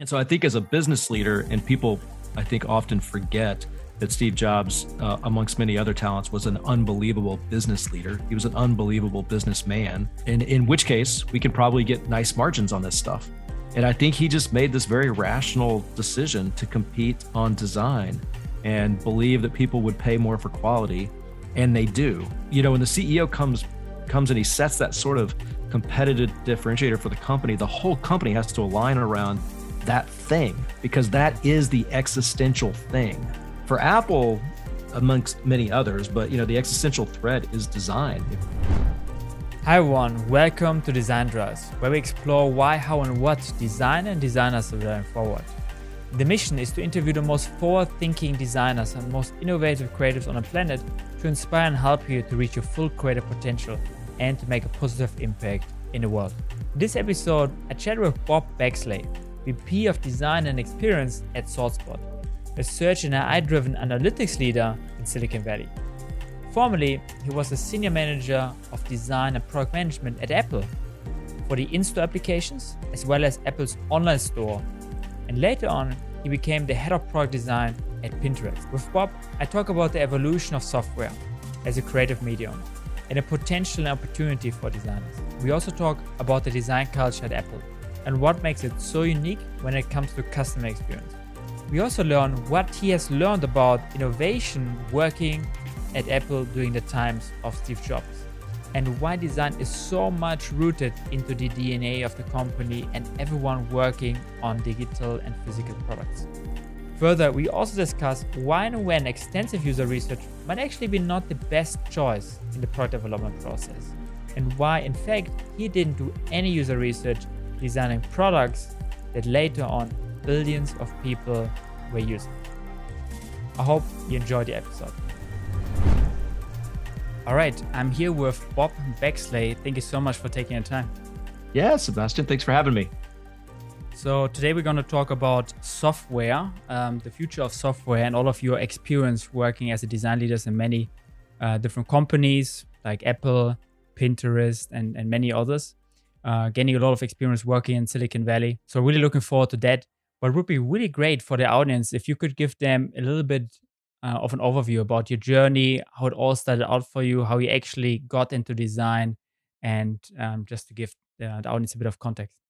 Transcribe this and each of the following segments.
And so I think as a business leader, and people I think often forget that Steve Jobs, uh, amongst many other talents, was an unbelievable business leader. He was an unbelievable businessman. And in which case, we could probably get nice margins on this stuff. And I think he just made this very rational decision to compete on design and believe that people would pay more for quality. And they do. You know, when the CEO comes comes and he sets that sort of competitive differentiator for the company, the whole company has to align around that thing because that is the existential thing. For Apple, amongst many others, but you know, the existential thread is design. Hi everyone, welcome to Design Drives, where we explore why, how, and what design and designers are going forward. The mission is to interview the most forward thinking designers and most innovative creatives on the planet to inspire and help you to reach your full creative potential and to make a positive impact in the world. In this episode, I chat with Bob Baxley, VP of Design and Experience at ThoughtSpot, a search and AI driven analytics leader in Silicon Valley. Formerly, he was a senior manager of design and product management at Apple for the in store applications as well as Apple's online store. And later on, he became the head of product design at Pinterest. With Bob, I talk about the evolution of software as a creative medium and a potential opportunity for designers. We also talk about the design culture at Apple and what makes it so unique when it comes to customer experience. We also learn what he has learned about innovation working at Apple during the times of Steve Jobs, and why design is so much rooted into the DNA of the company and everyone working on digital and physical products. Further, we also discuss why and when extensive user research might actually be not the best choice in the product development process, and why, in fact, he didn't do any user research designing products that later on billions of people were using. I hope you enjoyed the episode. All right, I'm here with Bob Baxley. Thank you so much for taking the time. Yeah, Sebastian, thanks for having me. So, today we're going to talk about software, um, the future of software, and all of your experience working as a design leader in many uh, different companies like Apple, Pinterest, and, and many others uh, gaining a lot of experience working in Silicon Valley. So really looking forward to that. But would be really great for the audience if you could give them a little bit uh, of an overview about your journey, how it all started out for you, how you actually got into design, and um, just to give the, the audience a bit of context.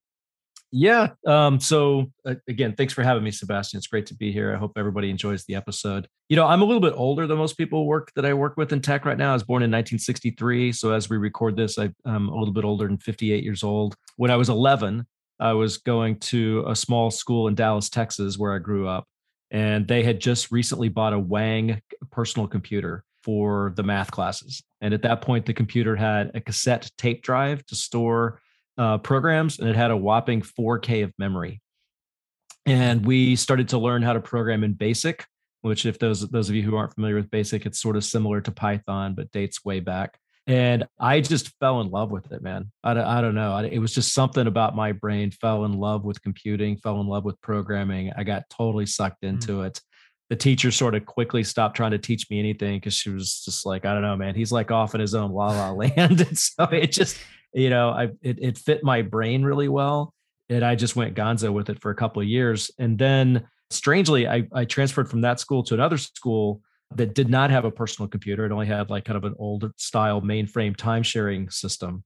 Yeah. Um, so uh, again, thanks for having me, Sebastian. It's great to be here. I hope everybody enjoys the episode. You know, I'm a little bit older than most people work that I work with in tech right now. I was born in 1963. So as we record this, I'm a little bit older than 58 years old. When I was 11, I was going to a small school in Dallas, Texas, where I grew up. And they had just recently bought a Wang personal computer for the math classes. And at that point, the computer had a cassette tape drive to store uh, programs and it had a whopping 4K of memory. And we started to learn how to program in BASIC, which, if those those of you who aren't familiar with BASIC, it's sort of similar to Python, but dates way back. And I just fell in love with it, man. I, I don't know. It was just something about my brain fell in love with computing, fell in love with programming. I got totally sucked mm. into mm. it. The teacher sort of quickly stopped trying to teach me anything because she was just like, I don't know, man. He's like off in his own la la land. and so it just, you know, I it, it fit my brain really well. And I just went gonzo with it for a couple of years. And then strangely, I, I transferred from that school to another school that did not have a personal computer. It only had like kind of an old style mainframe time sharing system.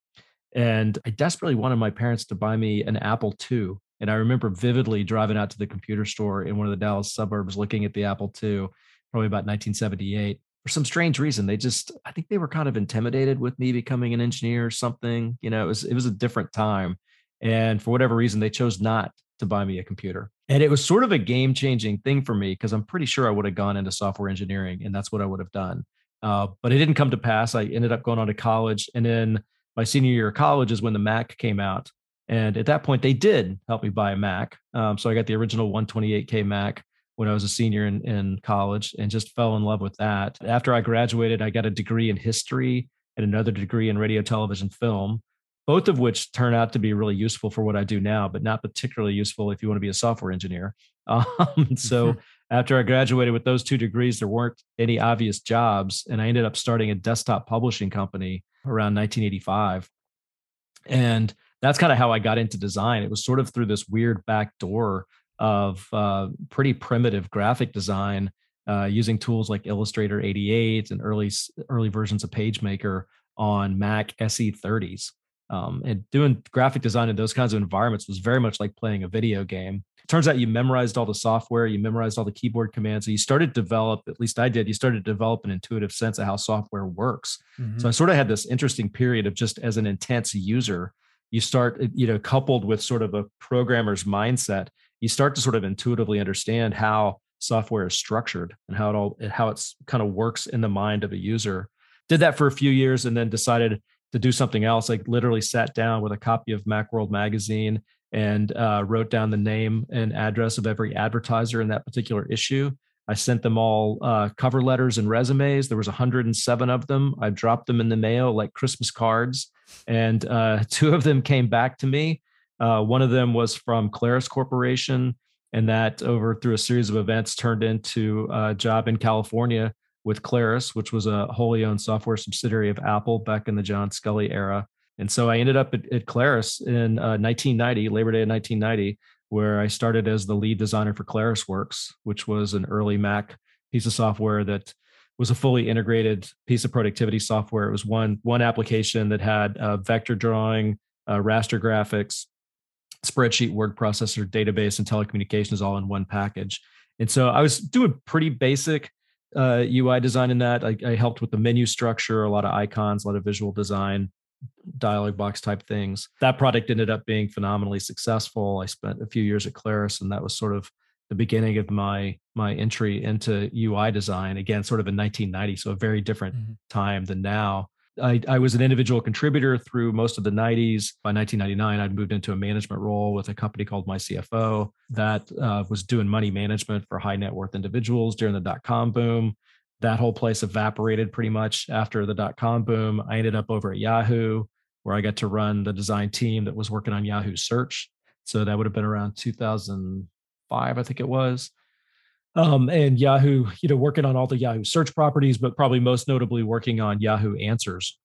And I desperately wanted my parents to buy me an Apple II. And I remember vividly driving out to the computer store in one of the Dallas suburbs looking at the Apple II, probably about 1978 for some strange reason they just i think they were kind of intimidated with me becoming an engineer or something you know it was it was a different time and for whatever reason they chose not to buy me a computer and it was sort of a game changing thing for me because i'm pretty sure i would have gone into software engineering and that's what i would have done uh, but it didn't come to pass i ended up going on to college and then my senior year of college is when the mac came out and at that point they did help me buy a mac um, so i got the original 128k mac when I was a senior in, in college and just fell in love with that. After I graduated, I got a degree in history and another degree in radio, television, film, both of which turn out to be really useful for what I do now, but not particularly useful if you want to be a software engineer. Um, so after I graduated with those two degrees, there weren't any obvious jobs. And I ended up starting a desktop publishing company around 1985. And that's kind of how I got into design. It was sort of through this weird back door of uh, pretty primitive graphic design uh, using tools like Illustrator 88 and early early versions of PageMaker on Mac SE30s. Um, and doing graphic design in those kinds of environments was very much like playing a video game. It turns out you memorized all the software, you memorized all the keyboard commands. So you started to develop, at least I did, you started to develop an intuitive sense of how software works. Mm-hmm. So I sort of had this interesting period of just as an intense user, you start, you know, coupled with sort of a programmer's mindset, you start to sort of intuitively understand how software is structured and how it all how it's kind of works in the mind of a user. Did that for a few years and then decided to do something else. I literally sat down with a copy of Macworld magazine and uh, wrote down the name and address of every advertiser in that particular issue. I sent them all uh, cover letters and resumes. There was 107 of them. I dropped them in the mail like Christmas cards, and uh, two of them came back to me. Uh, one of them was from Claris Corporation, and that over through a series of events turned into a job in California with Claris, which was a wholly owned software subsidiary of Apple back in the John Sculley era. And so I ended up at, at Claris in uh, 1990, Labor Day of 1990, where I started as the lead designer for ClarisWorks, which was an early Mac piece of software that was a fully integrated piece of productivity software. It was one one application that had uh, vector drawing, uh, raster graphics, spreadsheet, word processor, database, and telecommunications all in one package. And so I was doing pretty basic uh, UI design in that. I, I, helped with the menu structure, a lot of icons, a lot of visual design, dialog box type things. That product ended up being phenomenally successful. I spent a few years at Claris, and that was sort of the beginning of my my entry into UI design. Again, sort of in 1990, so a very different mm-hmm. time than now. I, I, was an individual contributor through most of the 90s. By 1999, I'd moved into a management role with a company called My CFO that uh, was doing money management for high net worth individuals during the dot com boom. That whole place evaporated pretty much after the dot com boom. I ended up over at Yahoo, where I got to run the design team that was working on Yahoo Search. So that would have been around 2005, I think it was um, and Yahoo, you know, working on all the Yahoo search properties, but probably most notably working on Yahoo Answers,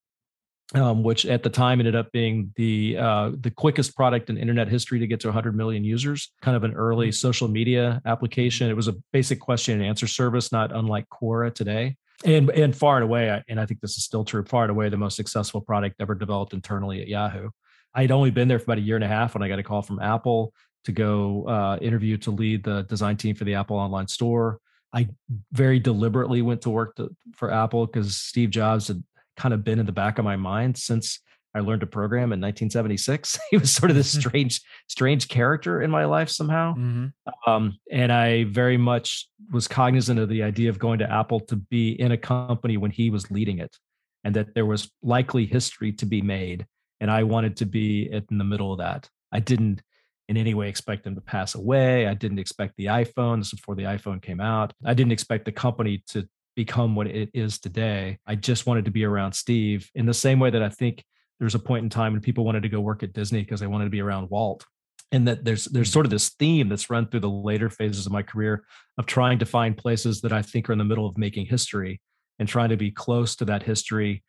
um, which at the time ended up being the uh, the quickest product in internet history to get to 100 million users. Kind of an early mm-hmm. social media application. It was a basic question and answer service, not unlike Quora today. And and far and away, and I think this is still true, far and away the most successful product ever developed internally at Yahoo. I'd only been there for about a year and a half when I got a call from Apple to go uh, interview to lead the design team for the Apple Online Store. I very deliberately went to work to, for Apple because Steve Jobs had kind of been in the back of my mind since I learned to program in 1976. he was sort of this mm-hmm. strange, strange character in my life somehow. Mm-hmm. Um, and I very much was cognizant of the idea of going to Apple to be in a company when he was leading it, and that there was likely history to be made. And I wanted to be in the middle of that. I didn't in any way expect them to pass away. I didn't expect the iPhone. This is before the iPhone came out. I didn't expect the company to become what it is today. I just wanted to be around Steve in the same way that I think there's a point in time when people wanted to go work at Disney because they wanted to be around Walt. And that there's there's mm-hmm. sort of this theme that's run through the later phases of my career of trying to find places that I think are in the middle of making history and trying to be close to that history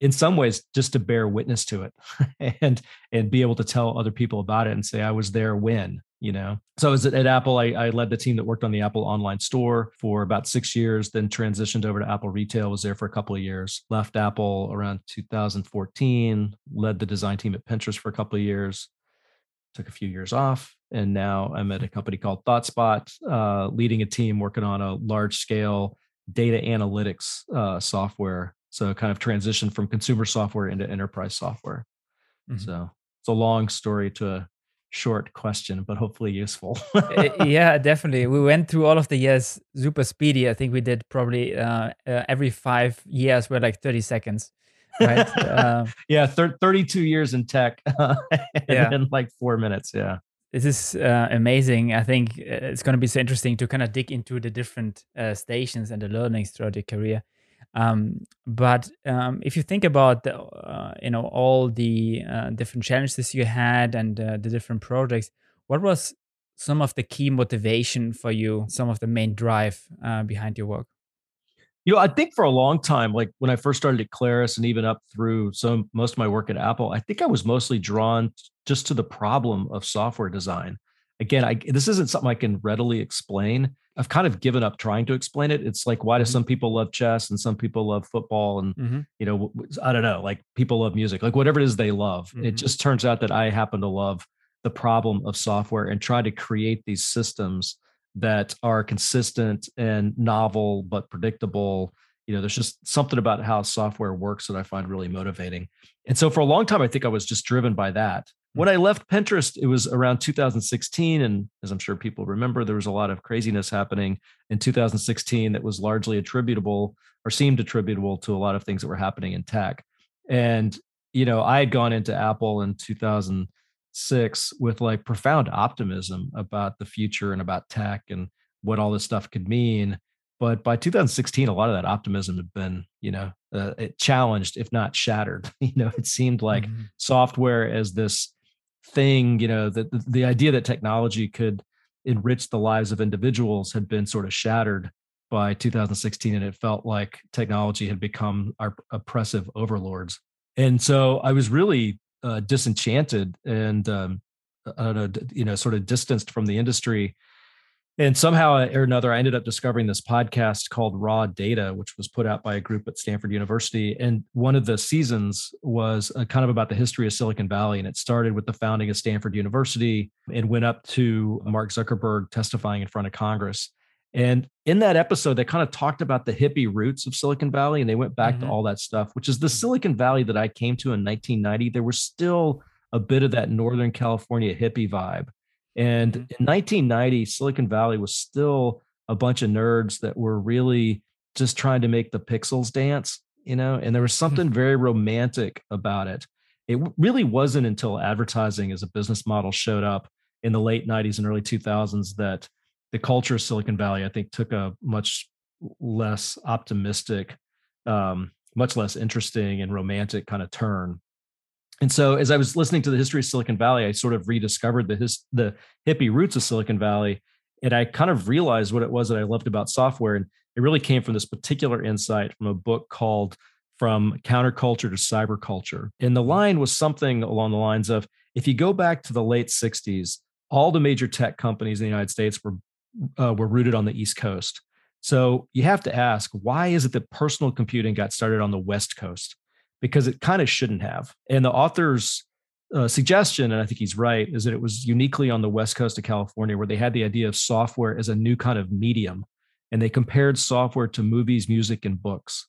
in some ways just to bear witness to it and and be able to tell other people about it and say i was there when you know? So I was at, at apple I, I, led the team that worked on the apple online store for about six years then transitioned over to apple retail was there for a couple of years left apple around 2014 led the design team at pinterest for a couple of years took a few years off and now i'm at a company called thoughtspot uh, leading a team working on a large scale data analytics uh, software so kind of transition from consumer software into enterprise software. Mm-hmm. So it's a long story to a short question, but hopefully useful. Eh, yeah, definitely. We went through all of the years super speedy. I think we did probably uh, uh, every five years were like 30 seconds. Right. uh, yeah. Thir- 32 years in tech yeah. in like four minutes. Yeah. This is uh, amazing. I think uh, it's going to be so interesting to kind of dig into the different uh, stations and the learnings throughout your career. Um, but um, if you think about the, uh, you know all the uh, different challenges you had and uh, the different projects, what was some of the key motivation for you? Some of the main drive uh, behind your work? You know, I think for a long time, like when I first started at Claris and even up through some most of my work at Apple, I think I was mostly drawn just to the problem of software design. Again, I, this isn't something I can readily explain. I've kind of given up trying to explain it. It's like, why do mm-hmm. some people love chess and some people love football? And, mm-hmm. you know, I don't know, like people love music, like whatever it is they love. Mm-hmm. It just turns out that I happen to love the problem of software and try to create these systems that are consistent and novel but predictable you know there's just something about how software works that i find really motivating and so for a long time i think i was just driven by that when i left pinterest it was around 2016 and as i'm sure people remember there was a lot of craziness happening in 2016 that was largely attributable or seemed attributable to a lot of things that were happening in tech and you know i had gone into apple in 2006 with like profound optimism about the future and about tech and what all this stuff could mean. But by 2016, a lot of that optimism had been, you know, uh, challenged, if not shattered. You know, it seemed like mm-hmm. software as this thing, you know, that the, the idea that technology could enrich the lives of individuals had been sort of shattered by 2016 and it felt like technology had become our oppressive overlords and so i was really uh, disenchanted and um, I don't know, you know, sort of distanced from the industry. And somehow or another, I ended up discovering this podcast called Raw Data, which was put out by a group at Stanford University. And one of the seasons was uh, kind of about the history of Silicon Valley. And it started with the founding of Stanford University and went up to Mark Zuckerberg testifying in front of Congress. And in that episode, they kind of talked about the hippie roots of Silicon Valley and they went back mm-hmm. to all that stuff, which is the Silicon Valley that I came to in 1990. There was still a bit of that Northern California hippie vibe. And mm-hmm. in 1990, Silicon Valley was still a bunch of nerds that were really just trying to make the pixels dance, you know, and there was something very romantic about it. It really wasn't until advertising as a business model showed up in the late 90s and early 2000s that the culture of Silicon Valley, I think, took a much less optimistic, um, much less interesting and romantic kind of turn. And so, as I was listening to the history of Silicon Valley, I sort of rediscovered the his, the hippie roots of Silicon Valley, and I kind of realized what it was that I loved about software. And it really came from this particular insight from a book called "From Counterculture to Cyberculture." And the line was something along the lines of, "If you go back to the late '60s, all the major tech companies in the United States were uh, were rooted on the East Coast. So you have to ask, why is it that personal computing got started on the West Coast? Because it kind of shouldn't have. And the author's uh, suggestion, and I think he's right, is that it was uniquely on the West Coast of California where they had the idea of software as a new kind of medium. And they compared software to movies, music, and books.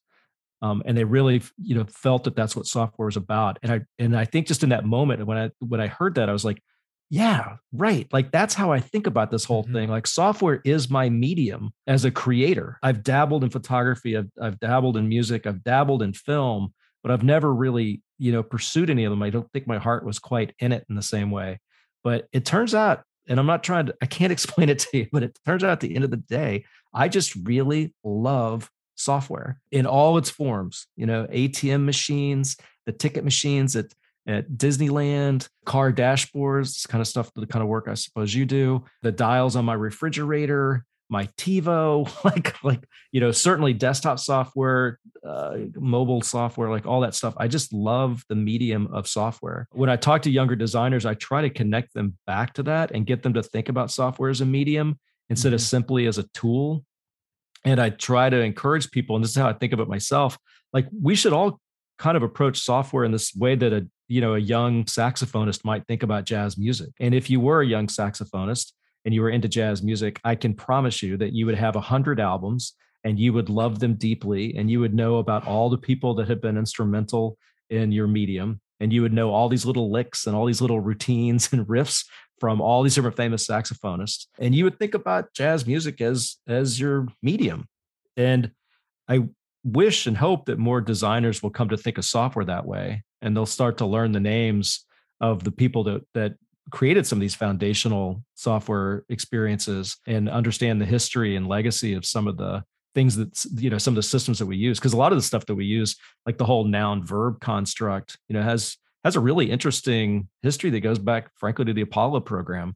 Um, and they really, you know, felt that that's what software was about. And I and I think just in that moment when I when I heard that, I was like, yeah, right. Like that's how I think about this whole mm-hmm. thing. Like software is my medium as a creator. I've dabbled in photography, I've, I've dabbled in music, I've dabbled in film, but I've never really, you know, pursued any of them. I don't think my heart was quite in it in the same way. But it turns out, and I'm not trying to, I can't explain it to you, but it turns out at the end of the day, I just really love software in all its forms, you know, ATM machines, the ticket machines that at Disneyland, car dashboards, kind of stuff, the kind of work I suppose you do, the dials on my refrigerator, my TiVo, like like you know, certainly desktop software, uh, mobile software, like all that stuff. I just love the medium of software. When I talk to younger designers, I try to connect them back to that and get them to think about software as a medium instead mm-hmm. of simply as a tool. And I try to encourage people, and this is how I think of it myself. Like we should all kind of approach software in this way that a you know a young saxophonist might think about jazz music and if you were a young saxophonist and you were into jazz music i can promise you that you would have a hundred albums and you would love them deeply and you would know about all the people that have been instrumental in your medium and you would know all these little licks and all these little routines and riffs from all these different famous saxophonists and you would think about jazz music as as your medium. And i wish and hope that more designers will come to think of software that way and they'll start to learn the names of the people that that created some of these foundational software experiences and understand the history and legacy of some of the things that you know some of the systems that we use. Because a lot of the stuff that we use like the whole noun verb construct you know has has a really interesting history that goes back frankly to the apollo program.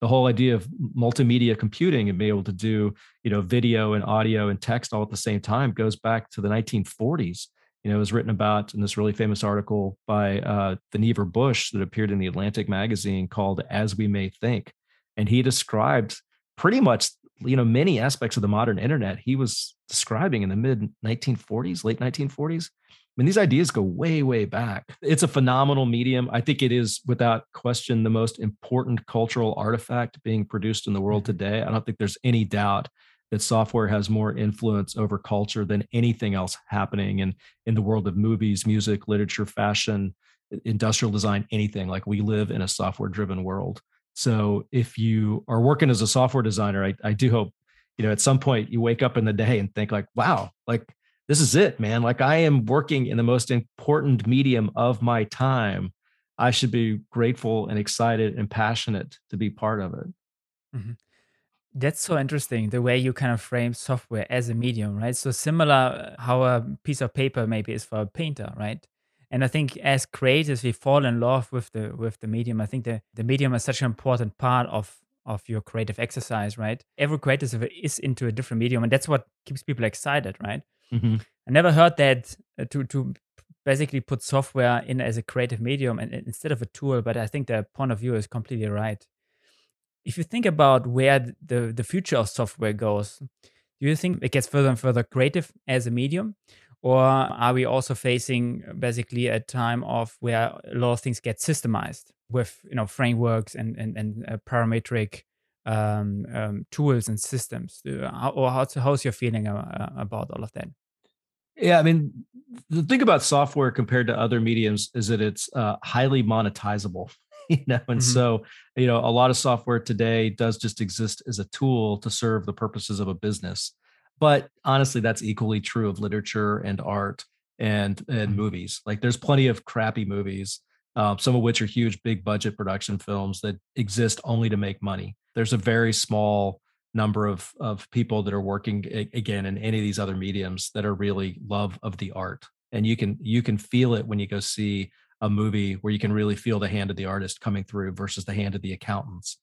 The whole idea of multimedia computing and being able to do you know video and audio and text all at the same time goes back to the 1940s you know it was written about in this really famous article by uh, Vannevar Bush that appeared in the atlantic magazine called as we may think. And he described pretty much you know many aspects of the modern internet he was describing in the mid 1940s late 1940s i mean these ideas go way way back. It's a phenomenal medium. I think it is without question the most important cultural artifact being produced in the world mm-hmm. today. I don't think there's any doubt that software has more influence over culture than anything else happening in in the world of movies music literature fashion industrial design anything like we live in a software driven world so if you are working as a software designer, I, I do hope, you know, at some point you wake up in the day and think like, wow, like this is it, man. Like I am working in the most important medium of my time. I should be grateful and excited and passionate to be part of it. Mm-hmm. That's so interesting the way you kind of frame software as a medium, right? So similar uh, how a piece of paper maybe is for a painter, right? And I think as creators, we fall in love with the with the medium. I think the, the medium is such an important part of of your creative exercise, right? Every creator is into a different medium, and that's what keeps people excited, right? Mm-hmm. I never heard that uh, to to basically put software in as a creative medium and instead of a tool, but I think the point of view is completely right. If you think about where the the future of software goes, do you think it gets further and further creative as a medium, or are we also facing basically a time of where a lot of things get systemized with you know frameworks and and, and uh, parametric um, um, tools and systems? Or how's, how's your feeling uh, about all of that? Yeah, I mean, the thing about software compared to other mediums is that it's uh, highly monetizable. You know, and mm-hmm. so you know, a lot of software today does just exist as a tool to serve the purposes of a business. But honestly, that's equally true of literature and art and and mm-hmm. movies. Like there's plenty of crappy movies, um, some of which are huge, big budget production films that exist only to make money. There's a very small number of of people that are working again in any of these other mediums that are really love of the art, and you can you can feel it when you go see a movie where you can really feel the hand of the artist coming through versus the hand of the accountants.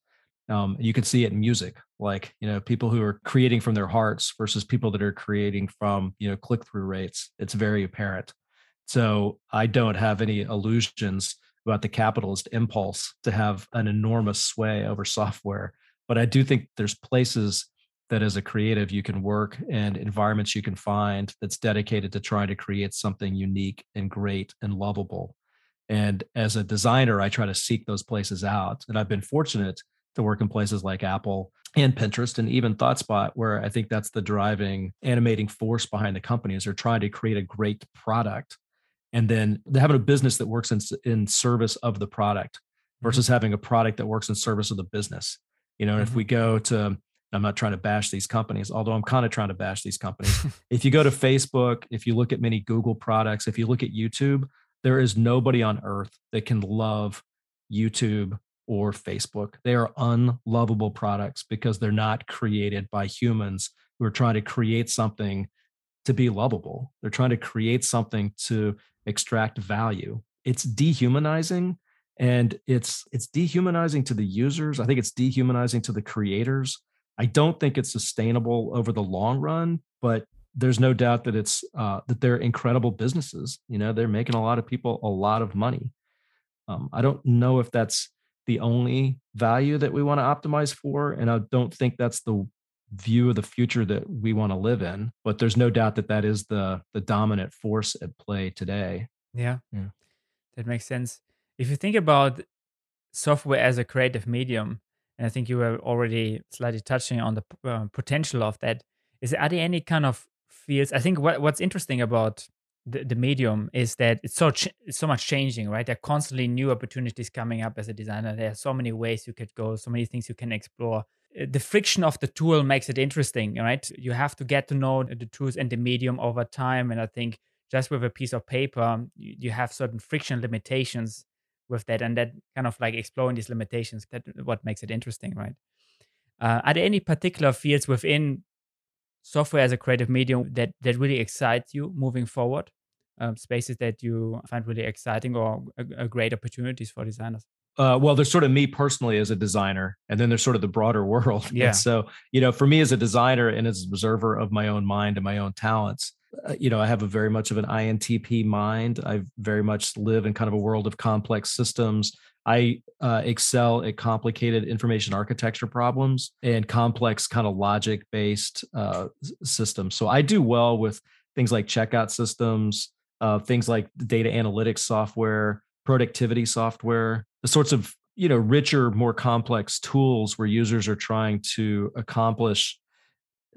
Um, you can see it in music, like you know people who are creating from their hearts versus people that are creating from you know click through rates. It's very apparent. So I don't have any illusions about the capitalist impulse to have an enormous sway over software, but I do think there's places that as a creative you can work and environments you can find that's dedicated to trying to create something unique and great and lovable. And as a designer, I try to seek those places out. And I've been fortunate to work in places like Apple and Pinterest and even ThoughtSpot, where I think that's the driving animating force behind the companies are trying to create a great product. And then having a business that works in, in service of the product mm-hmm. versus having a product that works in service of the business. You know, mm-hmm. if we go to, I'm not trying to bash these companies, although I'm kind of trying to bash these companies. if you go to Facebook, if you look at many Google products, if you look at YouTube, there is nobody on earth that can love YouTube or Facebook. They are unlovable products because they're not created by humans who are trying to create something to be lovable. They're trying to create something to extract value. It's dehumanizing and it's it's dehumanizing to the users. I think it's dehumanizing to the creators. I don't think it's sustainable over the long run, but there's no doubt that it's uh, that they're incredible businesses. You know, they're making a lot of people a lot of money. Um, I don't know if that's the only value that we want to optimize for. And I don't think that's the view of the future that we want to live in. But there's no doubt that that is the the dominant force at play today. Yeah, yeah. that makes sense. If you think about software as a creative medium, and I think you were already slightly touching on the uh, potential of that. Is are there any kind of fields? I think what, what's interesting about the, the medium is that it's so ch- so much changing right? There are constantly new opportunities coming up as a designer. There are so many ways you could go so many things you can explore. Uh, the friction of the tool makes it interesting right? You have to get to know the tools and the medium over time and i think just with a piece of paper you, you have certain friction limitations with that and that kind of like exploring these limitations that what makes it interesting right? Uh, are there any particular fields within software as a creative medium that that really excites you moving forward um, spaces that you find really exciting or a, a great opportunities for designers uh, well, there's sort of me personally as a designer, and then there's sort of the broader world. Yeah. And so, you know, for me as a designer and as an observer of my own mind and my own talents, you know, I have a very much of an INTP mind. I very much live in kind of a world of complex systems. I uh, excel at complicated information architecture problems and complex kind of logic based uh, systems. So I do well with things like checkout systems, uh, things like data analytics software, productivity software, the sorts of you know richer, more complex tools where users are trying to accomplish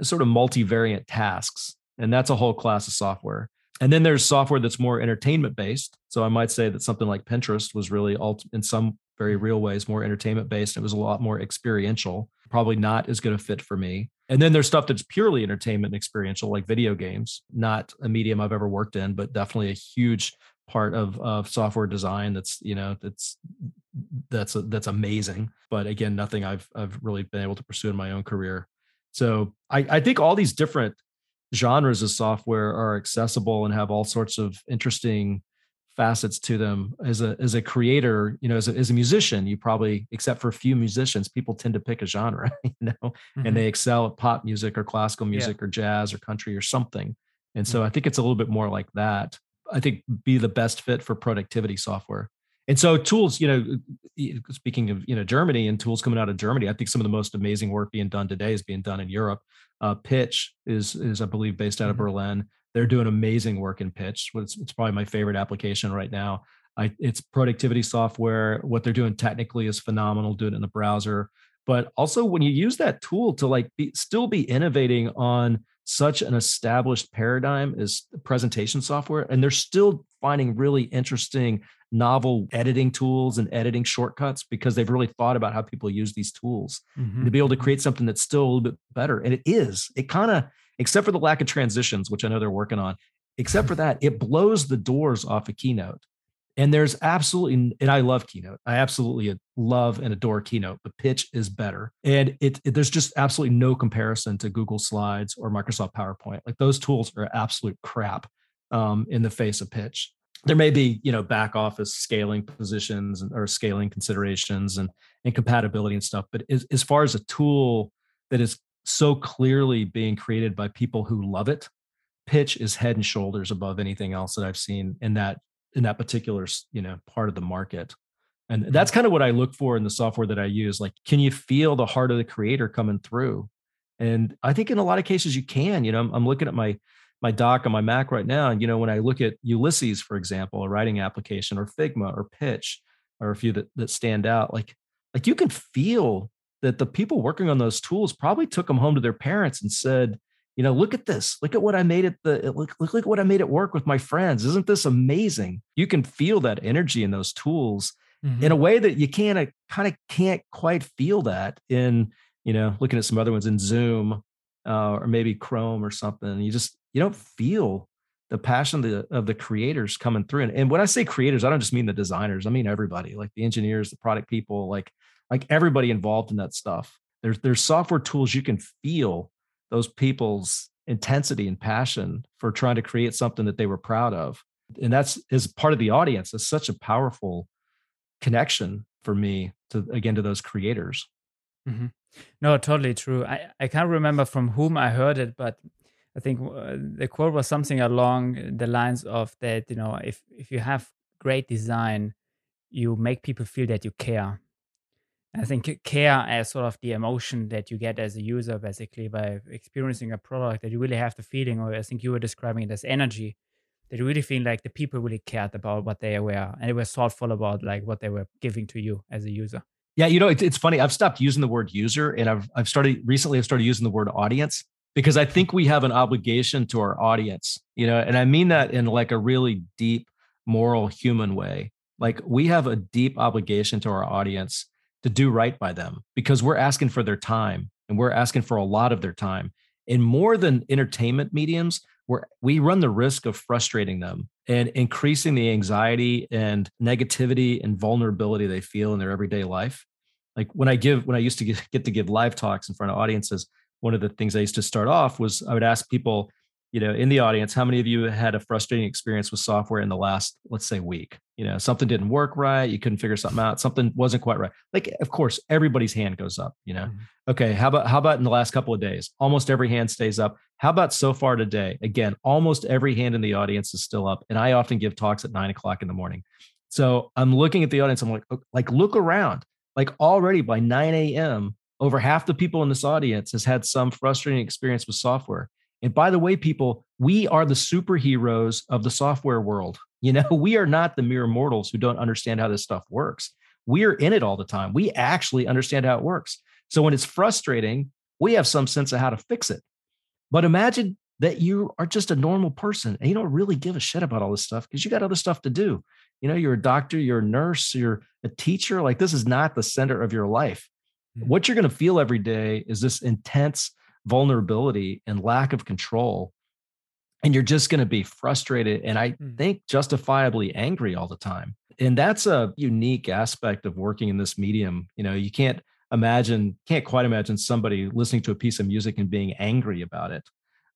sort of multivariant tasks and that's a whole class of software. And then there's software that's more entertainment based. So I might say that something like Pinterest was really in some very real ways more entertainment based. It was a lot more experiential, probably not as good a fit for me. And then there's stuff that's purely entertainment and experiential, like video games, not a medium I've ever worked in, but definitely a huge part of, of software design that's, you know, that's that's a, that's amazing. But again, nothing I've I've really been able to pursue in my own career. So I, I think all these different genres of software are accessible and have all sorts of interesting facets to them as a as a creator you know as a, as a musician you probably except for a few musicians people tend to pick a genre you know mm-hmm. and they excel at pop music or classical music yeah. or jazz or country or something and so mm-hmm. i think it's a little bit more like that i think be the best fit for productivity software and so tools you know speaking of you know germany and tools coming out of germany i think some of the most amazing work being done today is being done in europe uh, pitch is is i believe based out of mm-hmm. berlin. They're doing amazing work in pitch it's, it's probably my favorite application right now. I, it's productivity software. What they're doing technically is phenomenal Doing it in the browser. But also when you use that tool to like be, still be innovating on such an established paradigm is presentation software and they're still finding really interesting novel editing tools and editing shortcuts because they've really thought about how people use these tools mm-hmm. to be able to mm-hmm. create something that's still a little bit better. And it is, it kind of, except for the lack of transitions, which I know they're working on, except for that, it blows the doors off a keynote. And there's absolutely, and I love Keynote. I absolutely love and adore Keynote, but Pitch is better. And it, it, there's just absolutely no comparison to Google Slides or Microsoft PowerPoint. Like those tools are absolute crap um, in the face of Pitch there may be you know back office scaling positions or scaling considerations and, and compatibility and stuff but as, as far as a tool that is so clearly being created by people who love it pitch is head and shoulders above anything else that i've seen in that in that particular you know part of the market and mm-hmm. that's kind of what i look for in the software that i use like can you feel the heart of the creator coming through and i think in a lot of cases you can you know i'm, I'm looking at my my dock on my Mac right now. And you know, when I look at Ulysses, for example, a writing application, or Figma, or Pitch, or a few that that stand out, like like you can feel that the people working on those tools probably took them home to their parents and said, you know, look at this. Look at what I made it. The look, look, look what I made it work with my friends. Isn't this amazing? You can feel that energy in those tools mm-hmm. in a way that you can't kind of can't quite feel that in you know looking at some other ones in Zoom uh, or maybe Chrome or something. You just you don't feel the passion of the, of the creators coming through. And, and when I say creators, I don't just mean the designers. I mean everybody, like the engineers, the product people, like like everybody involved in that stuff. There's there's software tools you can feel those people's intensity and passion for trying to create something that they were proud of. And that's as part of the audience. It's such a powerful connection for me to again to those creators. Mm-hmm. No, totally true. I, I can't remember from whom I heard it, but I think uh, the quote was something along the lines of that, you know, if, if you have great design, you make people feel that you care. I think care as sort of the emotion that you get as a user, basically, by experiencing a product that you really have the feeling, or I think you were describing it as energy, that you really feel like the people really cared about what they were and they were thoughtful about like what they were giving to you as a user. Yeah, you know, it's, it's funny. I've stopped using the word user and I've, I've started recently, I've started using the word audience because I think we have an obligation to our audience, you know, and I mean that in like a really deep, moral, human way. Like we have a deep obligation to our audience to do right by them because we're asking for their time and we're asking for a lot of their time. And more than entertainment mediums, we're, we run the risk of frustrating them and increasing the anxiety and negativity and vulnerability they feel in their everyday life. Like when I give, when I used to get, get to give live talks in front of audiences, one of the things I used to start off was I would ask people, you know, in the audience, how many of you had a frustrating experience with software in the last, let's say, week? You know, something didn't work right, you couldn't figure something out, something wasn't quite right. Like, of course, everybody's hand goes up. You know, mm-hmm. okay, how about how about in the last couple of days? Almost every hand stays up. How about so far today? Again, almost every hand in the audience is still up. And I often give talks at nine o'clock in the morning. So I'm looking at the audience. I'm like, like, look around. Like already by 9 a.m., over half the people in this audience has had some frustrating experience with software. And by the way, people, we are the superheroes of the software world. You know, we are not the mere mortals who don't understand how this stuff works. We are in it all the time. We actually understand how it works. So when it's frustrating, we have some sense of how to fix it. But imagine that you are just a normal person and you don't really give a shit about all this stuff because you got other stuff to do. You know, you're a doctor, you're a nurse, you're a teacher. Like this is not the center of your life. Mm-hmm. What you're going to feel every day is this intense vulnerability and lack of control. And you're just going to be frustrated and I mm-hmm. think justifiably angry all the time. And that's a unique aspect of working in this medium. You know, you can't imagine, can't quite imagine somebody listening to a piece of music and being angry about it.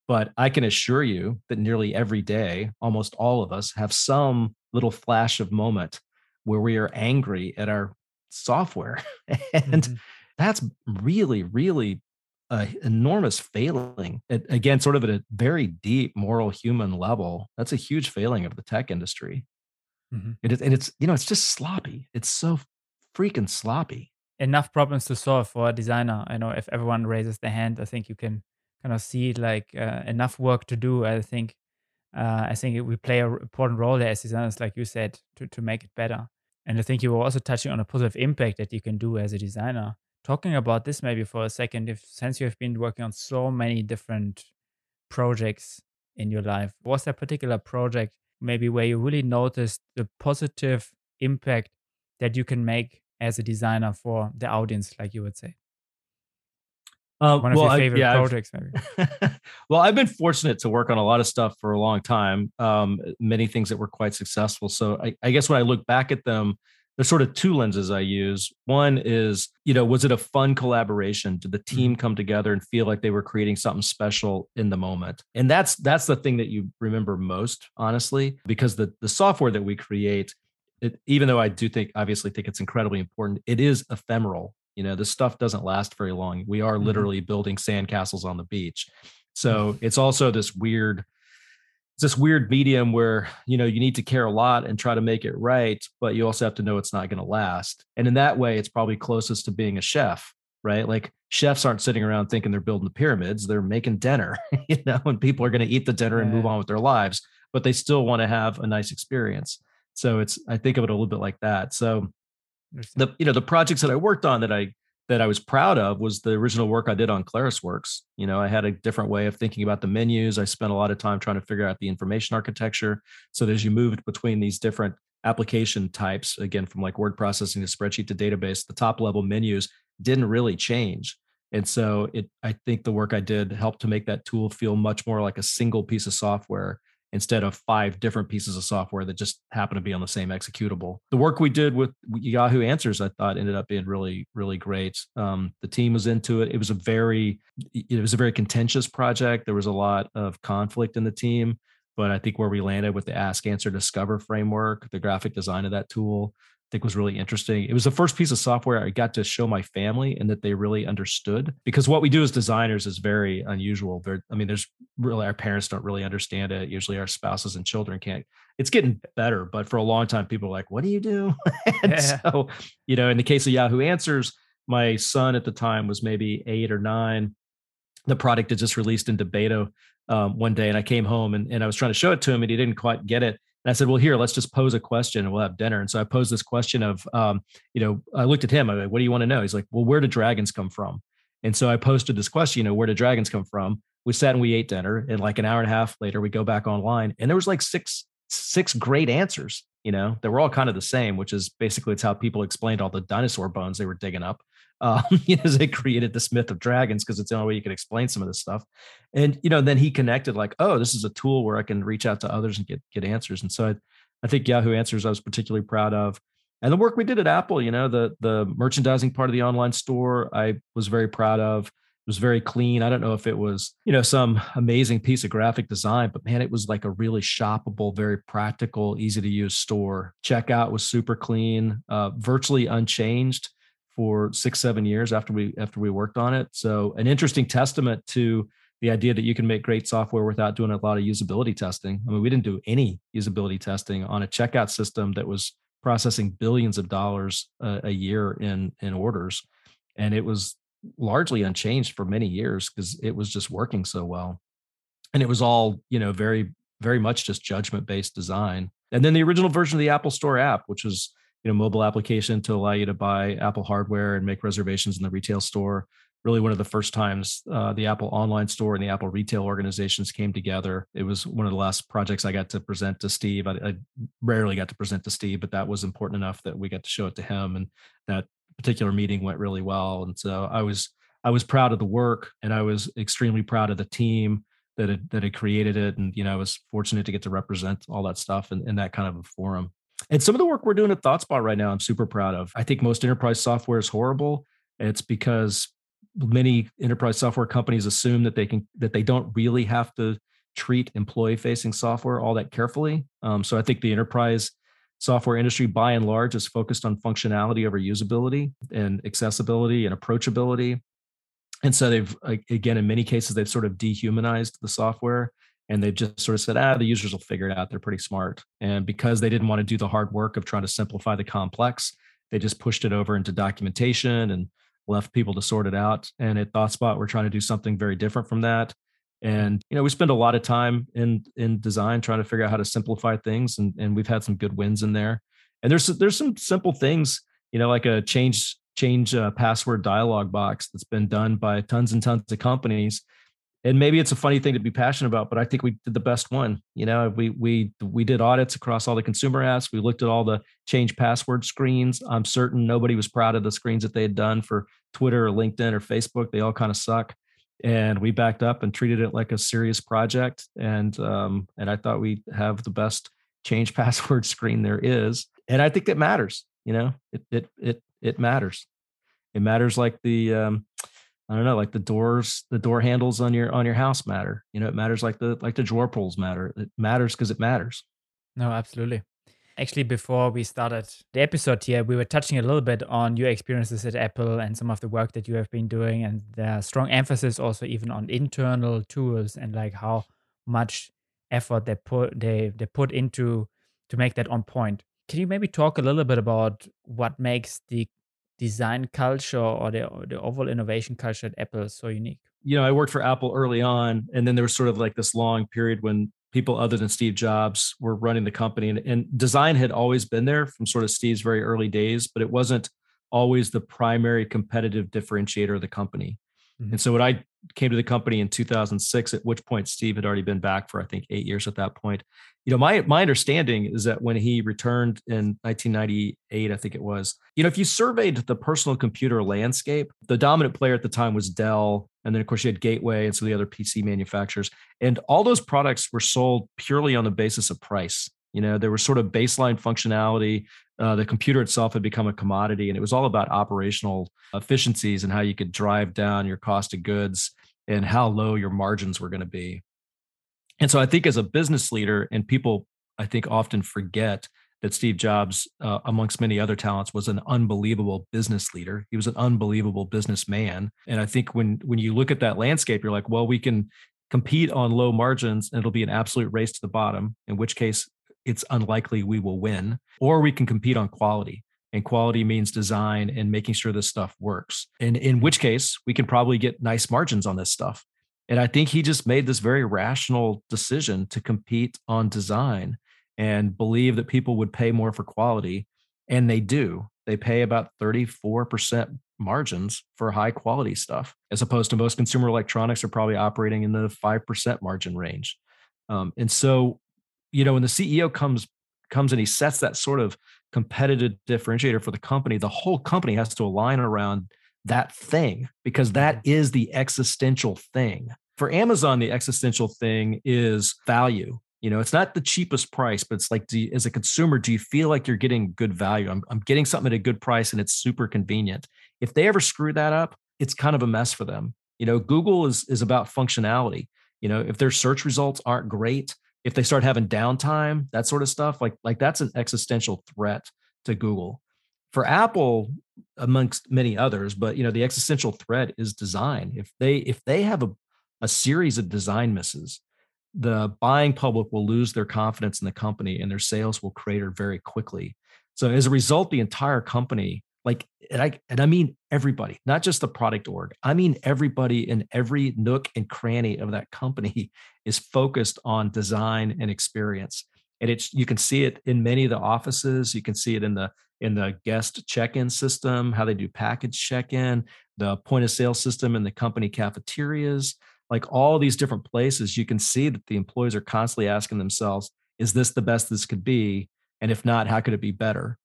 But I can assure you that nearly every day, almost all of us have some little flash of moment where we are angry at our software. and mm-hmm. that's really, really an enormous failing. It, again, sort of at a very deep moral human level. That's a huge failing of the tech industry. Mm-hmm. and it's, you know, it's just sloppy. It's so freaking sloppy enough problems to solve for a designer. I know if everyone raises their hand, I think you can kind of see like uh, enough work to do. I think uh, I think we play an important role there as designers, like you said, to to make it better. And I think you were also touching on a positive impact that you can do as a designer. Talking about this maybe for a second, if since you have been working on so many different projects in your life, was there a particular project maybe where you really noticed the positive impact that you can make as a designer for the audience, like you would say? Uh, One of well, your favorite I, yeah, projects, maybe. well, I've been fortunate to work on a lot of stuff for a long time. Um, many things that were quite successful. So I, I guess when I look back at them, there's sort of two lenses I use. One is, you know, was it a fun collaboration? Did the team mm-hmm. come together and feel like they were creating something special in the moment? And that's that's the thing that you remember most, honestly, because the the software that we create it, even though I do think, obviously, think it's incredibly important, it is ephemeral. You know, this stuff doesn't last very long. We are mm-hmm. literally building sandcastles on the beach. So mm-hmm. it's also this weird, it's this weird medium where you know you need to care a lot and try to make it right, but you also have to know it's not going to last. And in that way, it's probably closest to being a chef, right? Like chefs aren't sitting around thinking they're building the pyramids; they're making dinner, you know, and people are going to eat the dinner and move on with their lives, but they still want to have a nice experience. So it's I think of it a little bit like that. So the you know the projects that I worked on that I that I was proud of was the original work I did on ClarisWorks. You know, I had a different way of thinking about the menus. I spent a lot of time trying to figure out the information architecture. So as you moved between these different application types, again, from like word processing to spreadsheet to database, the top level menus didn't really change. And so it I think the work I did helped to make that tool feel much more like a single piece of software instead of five different pieces of software that just happen to be on the same executable. The work we did with Yahoo Answers, I thought ended up being really, really great. Um, the team was into it. It was a very, it was a very contentious project. There was a lot of conflict in the team, but I think where we landed with the Ask, Answer, Discover framework, the graphic design of that tool, think was really interesting. It was the first piece of software I got to show my family and that they really understood because what we do as designers is very unusual. Very, I mean, there's really our parents don't really understand it. Usually our spouses and children can't. It's getting better, but for a long time, people are like, "What do you do?" yeah. so, you know, in the case of Yahoo Answers, my son at the time was maybe eight or nine. The product had just released into beta um, one day, and I came home and, and I was trying to show it to him, and he didn't quite get it. And I said, well, here, let's just pose a question and we'll have dinner. And so I posed this question of, um, you know, I looked at him. I like, what do you want to know? He's like, well, where do dragons come from? And so I posted this question, you know, where do dragons come from? We sat and we ate dinner. And like an hour and a half later, we go back online and there was like six, six great answers, you know, they were all kind of the same, which is basically it's how people explained all the dinosaur bones they were digging up um, you they created this myth of dragons because it's the only way you could explain some of this stuff. And you know, then he connected like, oh, this is a tool where I can reach out to others and get get answers. And so I, I think Yahoo Answers I was particularly proud of. And the work we did at Apple, you know, the the merchandising part of the online store, I was very proud of. It was very clean. I don't know if it was, you know, some amazing piece of graphic design, but man, it was like a really shoppable, very practical, easy to use store. Checkout was super clean, uh, virtually unchanged for six seven years after we after we worked on it so an interesting testament to the idea that you can make great software without doing a lot of usability testing. I mean, we didn't do any usability testing on a checkout system that was processing billions of dollars a, a year in in orders, and it was largely unchanged for many years because it was just working so well, and it was all you know very very much just judgment based design. And then the original version of the Apple Store app, which was you know mobile application to allow you to buy Apple hardware and make reservations in the retail store. Really, one of the first times uh, the Apple online store and the Apple retail organizations came together. It was one of the last projects I got to present to Steve. I, I rarely got to present to Steve, but that was important enough that we got to show it to him, and that particular meeting went really well. And so I was I was proud of the work, and I was extremely proud of the team that had, that had created it. And you know, I was fortunate to get to represent all that stuff in, in that kind of a forum. And some of the work we're doing at ThoughtSpot right now, I'm super proud of. I think most enterprise software is horrible. It's because many enterprise software companies assume that they can that they don't really have to treat employee facing software all that carefully. Um, so I think the enterprise software industry by and large is focused on functionality over usability and accessibility and approachability. And so they've again in many cases they've sort of dehumanized the software and they've just sort of said, ah, the users will figure it out. They're pretty smart. And because they didn't want to do the hard work of trying to simplify the complex, they just pushed it over into documentation and left people to sort it out. And at ThoughtSpot, we're trying to do something very different from that. And you know, we spend a lot of time in in design trying to figure out how to simplify things, and and we've had some good wins in there. And there's there's some simple things, you know, like a change change a password dialog box that's been done by tons and tons of companies and maybe it's a funny thing to be passionate about, but I think we did the best one. You know, we we we did audits across all the consumer apps. We looked at all the change password screens. I'm certain nobody was proud of the screens that they had done for Twitter or LinkedIn or Facebook. They all kind of suck. And we backed up and treated it like a serious project. And um, and I thought we have the best change password screen there is. And I think it matters. You know, it it it it matters. It matters like the um, I don't know, like the doors, the door handles on your on your house matter. You know, it matters like the like the drawer pulls matter. It matters because it matters. No, absolutely. Actually, before we started the episode here, we were touching a little bit on your experiences at Apple and some of the work that you have been doing, and the strong emphasis also even on internal tools and like how much effort they put they they put into to make that on point. Can you maybe talk a little bit about what makes the design culture or the, or the overall innovation culture at Apple is so unique? You know, I worked for Apple early on, and then there was sort of like this long period when people other than Steve Jobs were running the company. And, and design had always been there from sort of Steve's very early days, but it wasn't always the primary competitive differentiator of the company. Mm-hmm. And so what I came to the company in 2006, at which point Steve had already been back for I think eight years at that point. You know, my my understanding is that when he returned in 1998, I think it was, you know, if you surveyed the personal computer landscape, the dominant player at the time was Dell, and then of course you had Gateway and some of the other PC manufacturers, and all those products were sold purely on the basis of price. You know, there was sort of baseline functionality. Uh, the computer itself had become a commodity, and it was all about operational efficiencies and how you could drive down your cost of goods and how low your margins were going to be. And so I think as a business leader, and people I think often forget that Steve Jobs, uh, amongst many other talents, was an unbelievable business leader. He was an unbelievable businessman. And I think when when you look at that landscape, you're like, well, we can compete on low margins and it'll be an absolute race to the bottom, in which case it's unlikely we will win, or we can compete on quality. And quality means design and making sure this stuff works. And in which case, we can probably get nice margins on this stuff. And I think he just made this very rational decision to compete on design and believe that people would pay more for quality. And they do. They pay about 34% margins for high quality stuff, as opposed to most consumer electronics are probably operating in the 5% margin range. Um, and so you know when the ceo comes comes and he sets that sort of competitive differentiator for the company the whole company has to align around that thing because that mm-hmm. the existential thing. For amazon the existential thing is value. You know it's not the cheapest price but it's like you, as a consumer do you feel like you're getting good value? I'm, I'm getting something at a good price and it's super convenient. If they ever screw that up it's kind of a mess for them. You know google is is about functionality. You know if their search results aren't great if they start having downtime, that sort of stuff, like like that's an existential threat to Google. For Apple, amongst many others, but you know, the existential threat is design. If they if they have a a series of design misses, the buying public will lose their confidence in the company and their sales will crater very quickly. So as a result, the entire company, like, and I and I mean everybody, not just the product org. I mean everybody in every nook and cranny of that company is focused on design and experience. And it's you can see it in many of the offices. You can see it in the in the guest check-in system, how they do package check-in, the point of sale system in the company cafeterias, like all these different places, you can see that the employees are constantly asking themselves, is this the best this could be? And if not, how could it be better?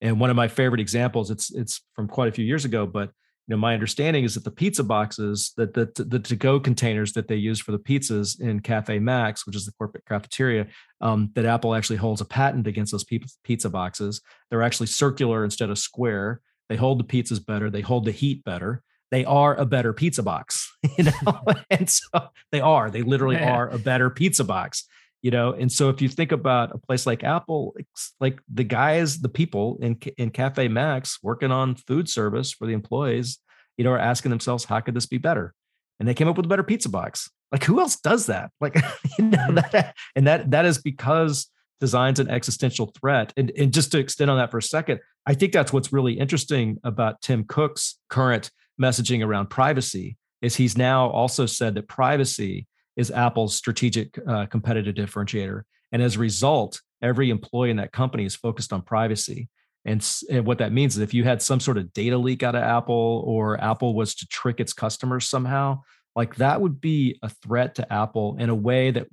And one of my favorite examples, it's it's from quite a few years ago, but you know, my understanding is that the pizza boxes, that the the to-go containers that they use for the pizzas in Caffè Macs, which is the corporate cafeteria, um, that Apple actually holds a patent against those pizza boxes. They're actually circular instead of square. They hold the pizzas better. They hold the heat better they are a better pizza box, you know, and so they are, they literally yeah. are a better pizza box, you know. And so if you think about a place like Apple, like the guys, the people in in Caffè Macs working on food service for the employees, you know, are asking themselves, how could this be better? And they came up with a better pizza box. Like who else does that? Like, you know, mm-hmm. that, and that that is because design's an existential threat. And, and just to extend on that for a second, I think that's what's really interesting about Tim Cook's current messaging around privacy is he's now also said that privacy is Apple's strategic uh, competitive differentiator. And as a result, every employee in that company is focused on privacy. And, and, what that means is if you had some sort of data leak out of Apple or Apple was to trick its customers somehow, like that would be a threat to Apple in a way that,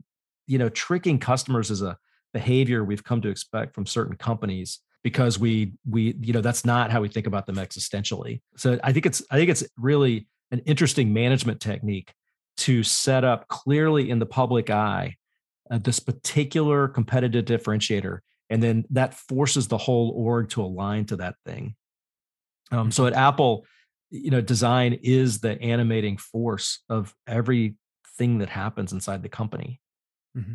you know, tricking customers is a behavior we've come to expect from certain companies because we we you know that's not how we think about them existentially so i think it's i think it's really an interesting management technique to set up clearly in the public eye uh, this particular competitive differentiator and then that forces the whole org to align to that thing um, so at apple you know design is the animating force of everything that happens inside the company mm-hmm.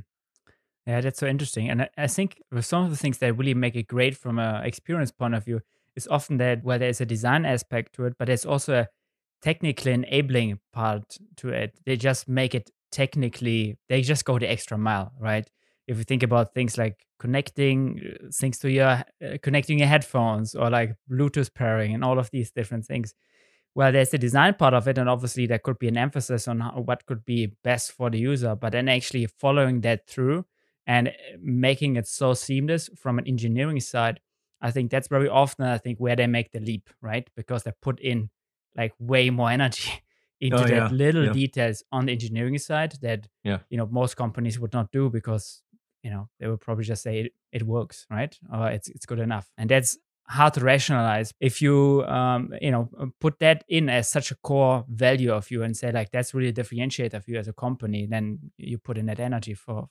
Yeah, that's so interesting. And I, think some of the things that really make it great from an experience point of view is often that well, there's a design aspect to it, but there's also a technically enabling part to it. They just make it technically, they just go the extra mile, right? If you think about things like connecting uh, things to your uh, connecting your headphones or like Bluetooth pairing and all of these different things. Well, there's the design part of it, and obviously there could be an emphasis on how, what could be best for the user, but then actually following that through and eh, making it so seamless from an engineering side i think that's very often i think where they make the leap right because they put in like way more energy into oh, that little yeah. details on the engineering side that yeah. you know most companies would not do because you know they would probably just say it, it works right or it's it's good enough and that's hard to rationalize if you um, you know put that in as such a core value of you and say like that's really a differentiator of you as a company then you put in that energy for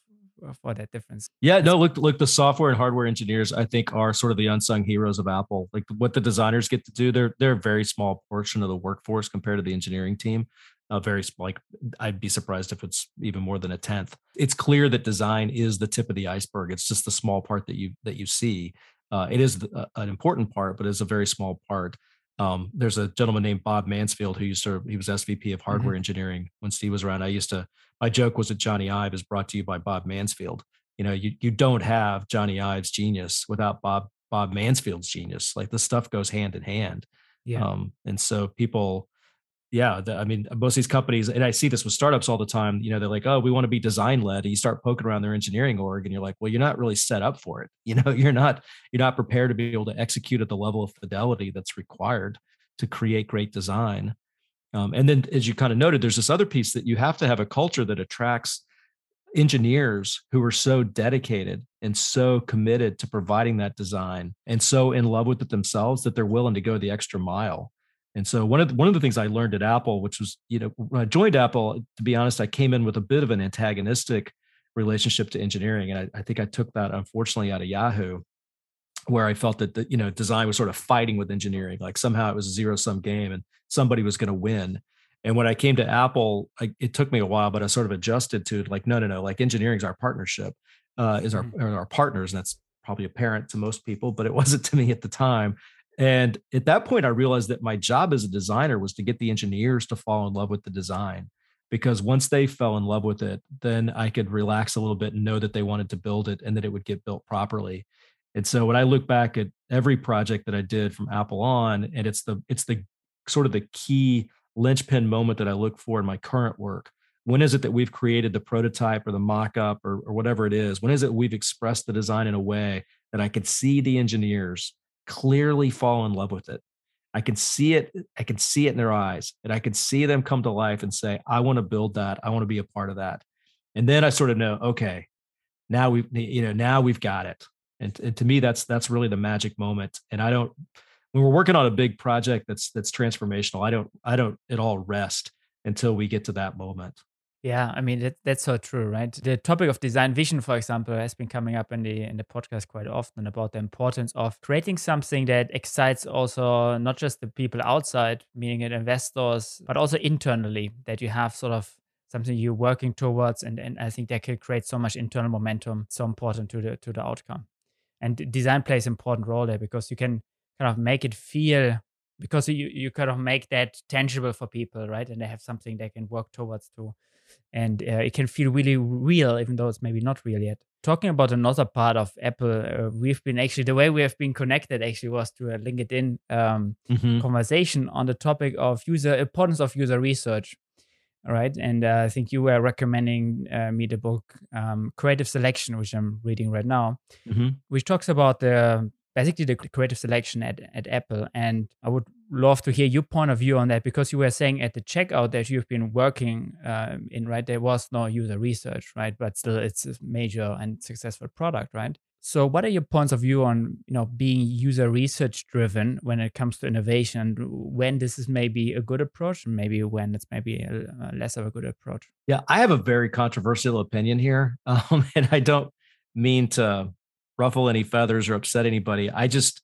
for that difference. Yeah, no, look, look, the software and hardware engineers, I think, are sort of the unsung heroes of Apple. Like what the designers get to do, they're they're a very small portion of the workforce compared to the engineering team. A very like I'd be surprised if it's even more than a tenth. It's clear that design is the tip of the iceberg. It's just the small part that you that you see. Uh, it is the, uh, an important part, but it's a very small part. Um, there's a gentleman named Bob Mansfield who used to he was SVP of hardware mm-hmm. engineering when Steve was around. I used to my joke was that Jony Ive is brought to you by Bob Mansfield. You know, you you don't have Jony Ive's genius without Bob Bob Mansfield's genius. Like the stuff goes hand in hand. Yeah. Um, and so people, yeah, the, I mean, most of these companies, and I see this with startups all the time. You know, they're like, oh, we want to be design led, and you start poking around their engineering org, and you're like, well, you're not really set up for it. You know, you're not you're not prepared to be able to execute at the level of fidelity that's required to create great design. Um, and then, as you kind of noted, there's this other piece that you have to have a culture that attracts engineers who are so dedicated and so committed to providing that design and so in love with it themselves that they're willing to go the extra mile. And so one of the, one of the things I learned at Apple, which was you know when I joined Apple, to be honest, I came in with a bit of an antagonistic relationship to engineering, and I, I think I took that unfortunately out of Yahoo where I felt that the, you know design was sort of fighting with engineering, like somehow it was a zero sum game and somebody was going to win. And when I came to Apple, I, it took me a while, but I sort of adjusted to like no, no, no, like engineering is our partnership, uh, is our mm-hmm. our partners, and that's probably apparent to most people, but it wasn't to me at the time. And at that point, I realized that my job as a designer was to get the engineers to fall in love with the design. because once they fell in love with it, then I could relax a little bit and know that they wanted to build it and that it would get built properly. And so when I look back at every project that I did from Apple on, and it's the it's the sort of the key linchpin moment that I look for in my current work. When is it that we've created the prototype or the mock-up or, or whatever it is? When is it we've expressed the design in a way that I could see the engineers clearly fall in love with it? I can see it. I can see it in their eyes, and I can see them come to life and say, "I want to build that. I want to be a part of that." And then I sort of know, okay, now we've you know, now we've got it. And, and to me, that's that's really the magic moment. And I don't, when we're working on a big project that's that's transformational, I don't I don't at all rest until we get to that moment. Yeah, I mean that, that's so true, right? The topic of design vision, for example, has been coming up in the in the podcast quite often about the importance of creating something that excites also not just the people outside, meaning it investors, but also internally that you have sort of something you're working towards, and and I think that can create so much internal momentum, so important to the to the outcome. And design plays an important role there because you can kind of make it feel because you you kind of make that tangible for people, right? And they have something they can work towards too and uh, it can feel really real even though it's maybe not real yet talking about another part of apple uh, we've been actually the way we have been connected actually was to a linkedin um, mm-hmm. conversation on the topic of user importance of user research right and uh, i think you were recommending uh, me the book um, creative selection which i'm reading right now mm-hmm. which talks about the basically the creative selection at, at Apple. And I would love to hear your point of view on that because you were saying at the checkout that you've been working um, in, right? There was no user research, right? But still, it's a major and successful product, right? So, what are your points of view on you know being user research driven when it comes to innovation? When this is maybe a good approach, and maybe when it's maybe a, a less of a good approach? Yeah, I have a very controversial opinion here, um, and I don't mean to ruffle any feathers or upset anybody. I just,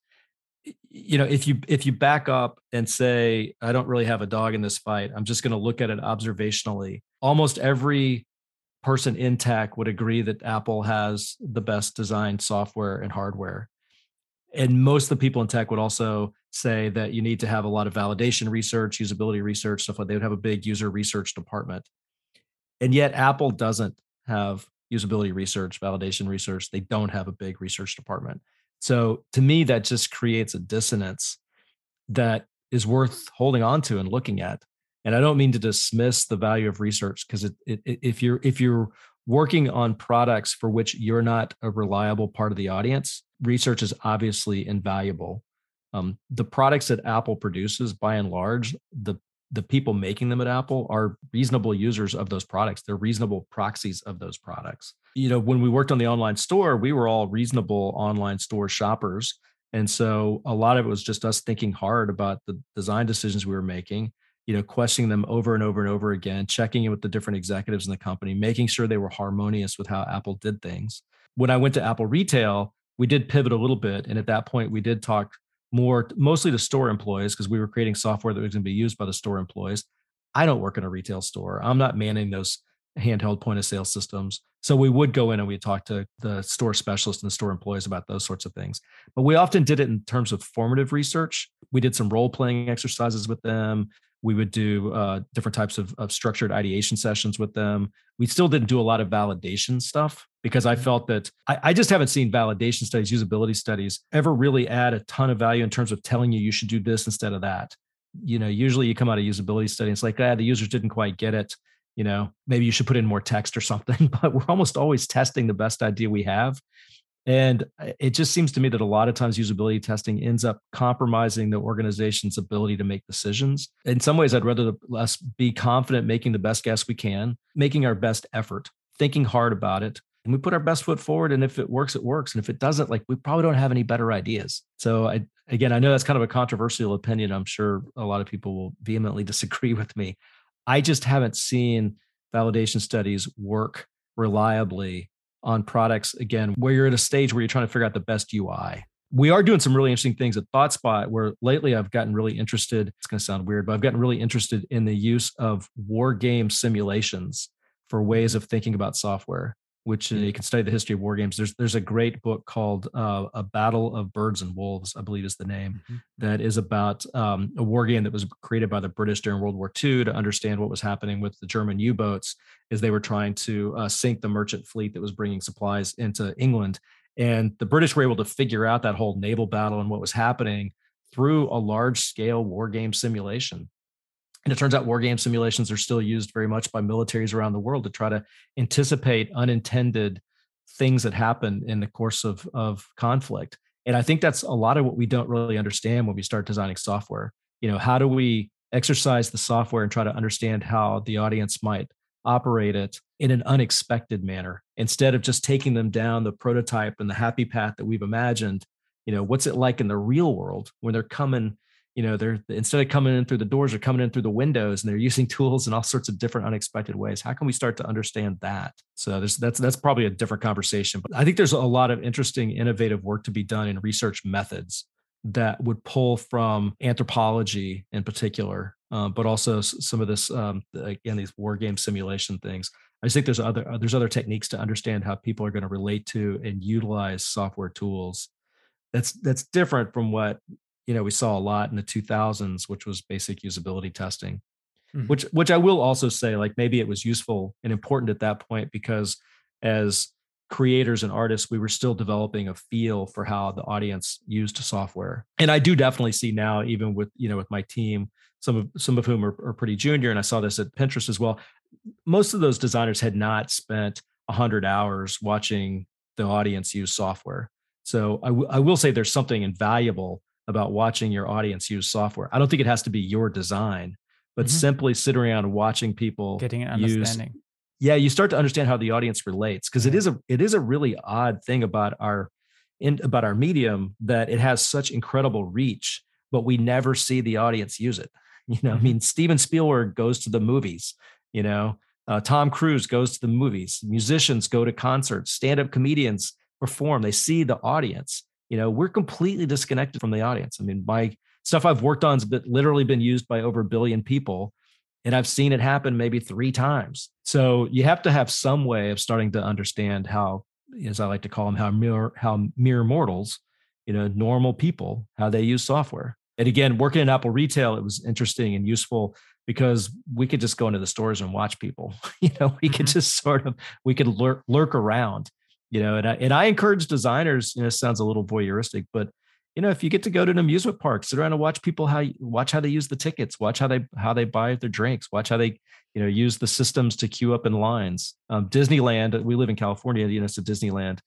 you know, if you if you back up and say I don't really have a dog in this fight, I'm just going to look at it observationally. Almost every person in tech would agree that Apple has the best designed software and hardware. And most of the people in tech would also say that you need to have a lot of validation research, usability research, stuff like they would have a big user research department. And yet Apple doesn't have usability research, validation research. They don't have a big research department. So to me, that just creates a dissonance that is worth holding on to and looking at. And I don't mean to dismiss the value of research because if you're if you're working on products for which you're not a reliable part of the audience, research is obviously invaluable. Um, the products that Apple produces, by and large, the the people making them at Apple are reasonable users of those products. They're reasonable proxies of those products. You know, when we worked on the online store, we were all reasonable online store shoppers. And so a lot of it was just us thinking hard about the design decisions we were making, you know, questioning them over and over and over again, checking in with the different executives in the company, making sure they were harmonious with how Apple did things. When I went to Apple retail, we did pivot a little bit. And at that point, we did talk more mostly to store employees because we were creating software that was going to be used by the store employees. I don't work in a retail store. I'm not manning those handheld point of sale systems. So we would go in and we talk to the store specialists and the store employees about those sorts of things. But we often did it in terms of formative research. We did some role playing exercises with them we would do uh, different types of, of structured ideation sessions with them. We still didn't do a lot of validation stuff because I mm-hmm. felt that I, I, just haven't seen validation studies, usability studies ever really add a ton of value in terms of telling you you should do this instead of that. You know, usually you come out of usability study, it's like, ah, the users didn't quite get it. You know, maybe you should put in more text or something, but we're almost always testing the best idea we have. And uh, it just seems to me that a lot of times usability testing ends up compromising the organization's ability to make decisions. In some ways, I'd rather us be confident making the best guess we can, making our best effort, thinking hard about it. And we put our best foot forward. And if it works, it works. And if it doesn't, like we probably don't have any better ideas. So I again, I know that's kind of a controversial opinion. I'm sure a lot of people will vehemently disagree with me. I just haven't seen validation studies work reliably on products again where you're at a stage where you're trying to figure out the best UI. We are doing some really interesting things at ThoughtSpot where lately I've gotten really interested. It's going to sound weird, but I've gotten really interested in the use of war game simulations for ways of thinking about software. Which uh, you can study the history of war games. There's there's a great book called uh, "A Battle of Birds and Wolves," I believe is the name, mm-hmm. that is about um, a war game that was created by the British during World War II to understand what was happening with the German U-boats as they were trying to uh, sink the merchant fleet that was bringing supplies into England. And the British were able to figure out that whole naval battle and what was happening through a large scale war game simulation. And it turns out war game simulations are still used very much by militaries around the world to try to anticipate unintended things that happen in the course of, of conflict. And I think that's a lot of what we don't really understand when we start designing software. You know, how do we exercise the software and try to understand how the audience might operate it in an unexpected manner instead of just taking them down the prototype and the happy path that we've imagined you know what's it like in the real world when they're coming you know they're instead of coming in through the doors they're coming in through the windows and they're using tools in all sorts of different unexpected ways. How can we start to understand that? So that's that's probably a different conversation but i think there's a lot of interesting innovative work to be done in research methods that would pull from anthropology in particular um, but also some of this um, again these war game simulation things. I think there's other there's other techniques to understand how people are going to relate to and utilize software tools. That's that's different from what you know we saw a lot in the 2000s which was basic usability testing mm-hmm. which which i will also say like maybe it was useful and important at that point because as creators and artists we were still developing a feel for how the audience used software and i do definitely see now even with you know with my team some of some of whom are, are pretty junior and i saw this at pinterest as well most of those designers had not spent 100 hours watching the audience use software so I, w- I will say there's something invaluable about watching your audience use software. I don't think it has to be your design, but mm-hmm. simply sitting around watching people getting an understanding. Use, yeah, you start to understand how the audience relates because yeah. it is a it is a really odd thing about our in about our medium that it has such incredible reach, but we never see the audience use it. You know, mm-hmm. I mean, Steven Spielberg goes to the movies. You know, uh, Tom Cruise goes to the movies. Musicians go to concerts. Stand-up comedians perform. They see the audience you know we're completely disconnected from the audience. I mean my stuff i've worked on has been, literally been used by over a billion people and i've seen it happen maybe three times. So you have to have some way of starting to understand how as i like to call them how mere how mere mortals you know normal people how they use software. And again working in apple retail it was interesting and useful because we could just go into the stores and watch people. You know we could mm-hmm. just sort of we could lurk lurk around you know and I, and I encourage designers you know sounds a little voyeuristic but you know if you get to go to an amusement park sit around and watch people how watch how they use the tickets watch how they how they buy their drinks watch how they you know use the systems to queue up in lines. Um, disneyland we live in california you know so disneyland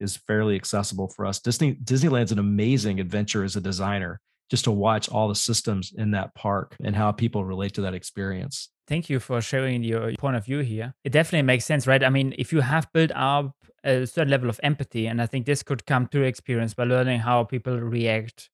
is fairly accessible for us. Disney disneyland's an amazing adventure as a designer just to watch all the systems in that park and how people relate to that experience Thank you for sharing your point of view here. It definitely makes sense, right? I mean, if you have built up a certain level of empathy, and I think this could come through experience by learning how people react.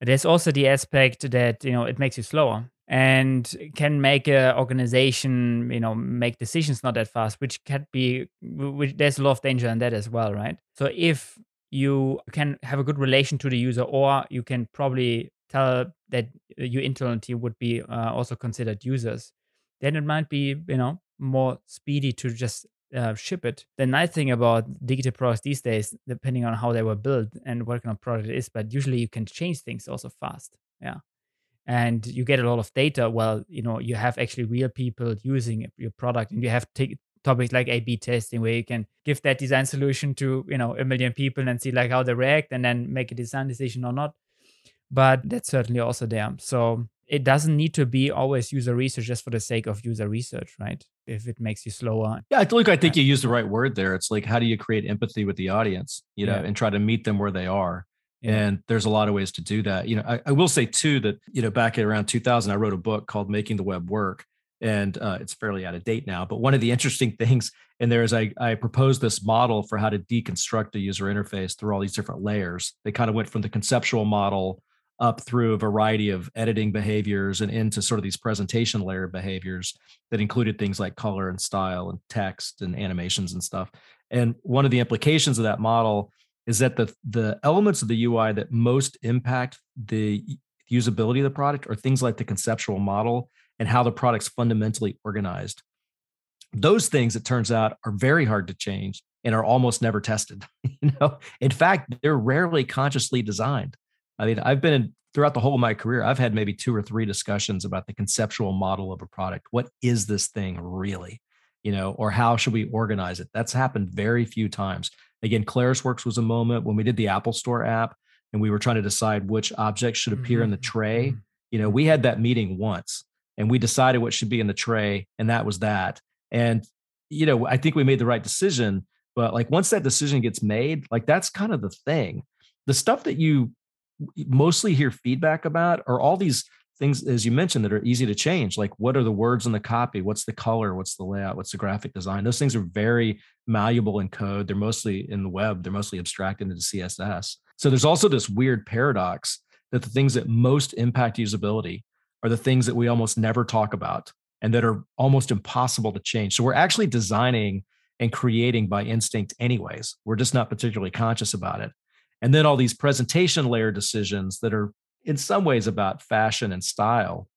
There's also the aspect that you know it makes you slower and can make an organization you know make decisions not that fast, which can be which there's a lot of danger in that as well, right? So if you can have a good relation to the user, or you can probably tell that your internal team would be uh, also considered users then it might be you know more speedy to just uh, ship it. The nice thing about digital products these days, depending on how they were built and what kind of product it is, but usually you can change things also fast. Yeah. And you get a lot of data. Well, you know, you have actually real people using your product and you have t- topics like A B testing where you can give that design solution to, you know, a million people and see like how they react and then make a design decision or not. But that's certainly also there. So it doesn't need to be always user research just for the sake of user research, right? If it makes you slower. Yeah, look, I think you used the right word there. It's like, how do you create empathy with the audience, you know, yeah. and try to meet them where they are? Yeah. And there's a lot of ways to do that. You know, I, I, will say too that, you know, back at around 2000, I wrote a book called Making the Web Work. And uh, it's fairly out of date now. But one of the interesting things in there is I, I proposed this model for how to deconstruct a user interface through all these different layers. They kind of went from the conceptual model up through a variety of editing behaviors and into sort of these presentation layer behaviors that included things like color and style and text and animations and stuff. And one of the implications of that model is that the the elements of the UI that most impact the usability of the product are things like the conceptual model and how the product's fundamentally organized. Those things, it turns out, are very hard to change and are almost never tested. you know, in fact, they're rarely consciously designed. I mean, I've been in, throughout the whole of my career, I've had maybe two or three discussions about the conceptual model of a product. What is this thing really? You know, or how should we organize it? That's happened very few times. Again, ClarisWorks was a moment when we did the Apple Store app and we were trying to decide which objects should appear mm-hmm. in the tray. Mm-hmm. You know, we had that meeting once and we decided what should be in the tray, and that was that. And, you know, I think we made the right decision. But like once that decision gets made, like that's kind of the thing. The stuff that you mostly hear feedback about are all these things as you mentioned that are easy to change like what are the words in the copy what's the color what's the layout what's the graphic design those things are very malleable in code they're mostly in the web they're mostly abstracted into css so there's also this weird paradox that the things that most impact usability are the things that we almost never talk about and that are almost impossible to change. So we're actually designing and creating by instinct anyways. We're just not particularly conscious about it. And then all these presentation layer decisions that are in some ways about fashion and style.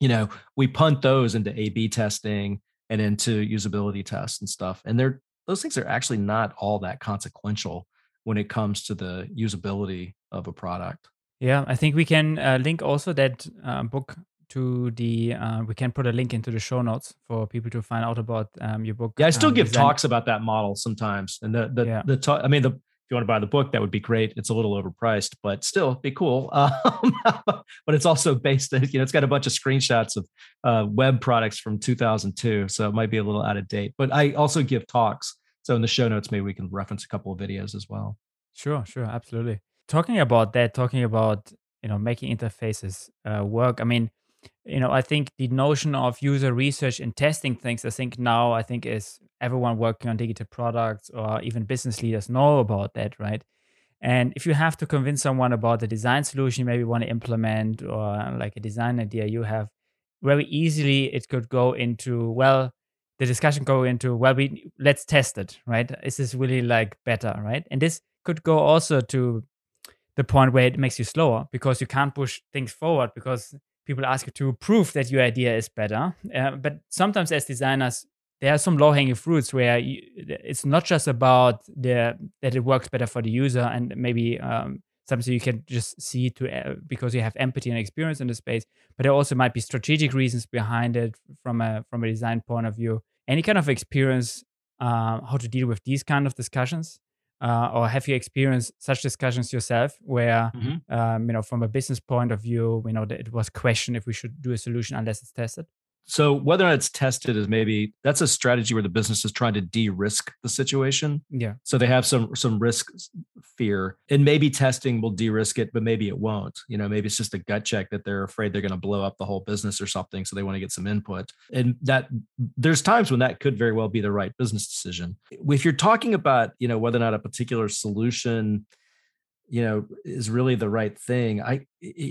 You know we punt those into a b testing and into usability tests and stuff. And they're those things are actually not all that consequential when it comes to the usability of a product yeah i think we can uh, link also that uh, book to the uh, we can put a link into the show notes for people to find out about um, your book yeah i still um, give design. talks about that model sometimes and the the, yeah. the talk i mean the if you want to buy the book, that would be great. It's a little overpriced, but still be cool. Um, but it's also based, you know, it's got a bunch of screenshots of uh, web products from 2002, so it might be a little out of date. But I also give talks, so in the show notes, maybe we can reference a couple of videos as well. Sure, sure, absolutely. Talking about that, talking about you know making interfaces uh, work. I mean, you know, I think the notion of user research and testing things, I think now, I think is everyone working on digital products or even business leaders know about that, right? And if you have to convince someone about the design solution you maybe want to implement or like a design idea you have, very easily it could go into, well, the discussion go into, well, we let's test it, right? Is this really like better, right? And this could go also to the point where it makes you slower because you can't push things forward because people ask you to prove that your idea is better. Uh, but sometimes as designers, there are some low hanging fruits where you, it's not just about the that it works better for the user and maybe um, something you can just see to uh, because you have empathy and experience in the space, but there also might be strategic reasons behind it from a from a design point of view. Any kind of experience uh, how to deal with these kind of discussions uh, or have you experienced such discussions yourself where mm-hmm. um, you know from a business point of view you know that it was questioned if we should do a solution unless it's tested so whether or not it's tested is maybe that's a strategy where the business is trying to de-risk the situation. Yeah. So they have some some risk fear, and maybe testing will de-risk it, but maybe it won't. You know, maybe it's just a gut check that they're afraid they're going to blow up the whole business or something, so they want to get some input. And that there's times when that could very well be the right business decision. If you're talking about you know whether or not a particular solution you know is really the right thing i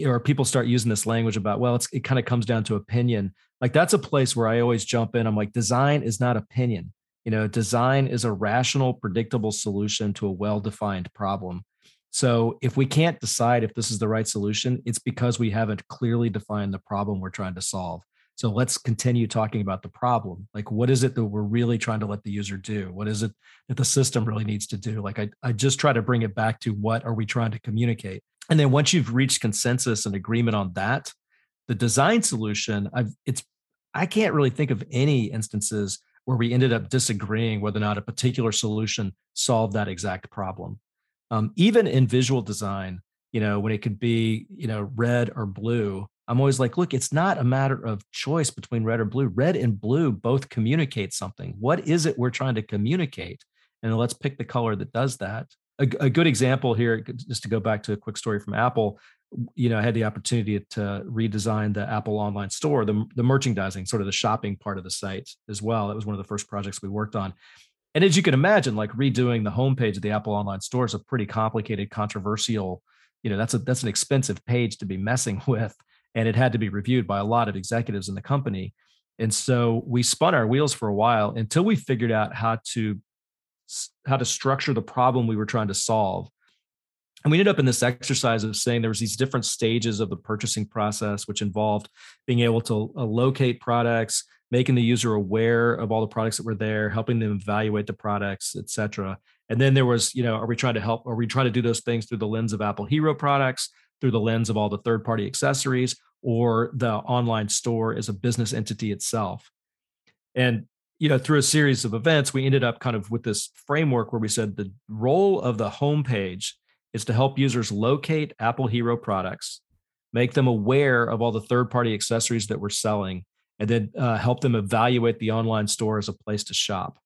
or people start using this language about well it's it kind of comes down to opinion. Like that's a place where i always jump in i'm like design is not opinion. You know design is a rational predictable solution to a well defined problem. So if we can't decide if this is the right solution it's because we haven't clearly defined the problem we're trying to solve so let's continue talking about the problem. Like, what is it that we're really trying to let the user do? What is it that the system really needs to do? Like, I, I just try to bring it back to what are we trying to communicate? And then once you've reached consensus and agreement on that, the design solution, I've it's I can't really think of any instances where we ended up disagreeing whether or not a particular solution solved that exact problem. Um, even in visual design, you know, when it could be, you know, red or blue, I'm always like, look, it's not a matter of choice between red or blue. Red and blue both communicate something. What is it we're trying to communicate? And let's pick the color that does that. A, a good example here, just to go back to a quick story from Apple, you know, I had the opportunity to redesign the Apple online store, the, the merchandising, sort of the shopping part of the site as well. That was one of the first projects we worked on. And as you can imagine, like redoing the homepage of the Apple online store is a pretty complicated, controversial, you know, that's a that's an expensive page to be messing with and it had to be reviewed by a lot of executives in the company. And so we spun our wheels for a while until we figured out how to how to structure the problem we were trying to solve. And we ended up in this exercise of saying there was these different stages of the purchasing process, which involved being able to uh, locate products, making the user aware of all the products that were there, helping them evaluate the products, et cetera. And then there was, you know, are we trying to help? Are we trying to do those things through the lens of Apple Hero products, through the lens of all the third party accessories, or the online store as a business entity itself? And, you know, through a series of events, we ended up kind of with this framework where we said the role of the homepage is to help users locate Apple Hero products, make them aware of all the third party accessories that we're selling, and then uh, help them evaluate the online store as a place to shop.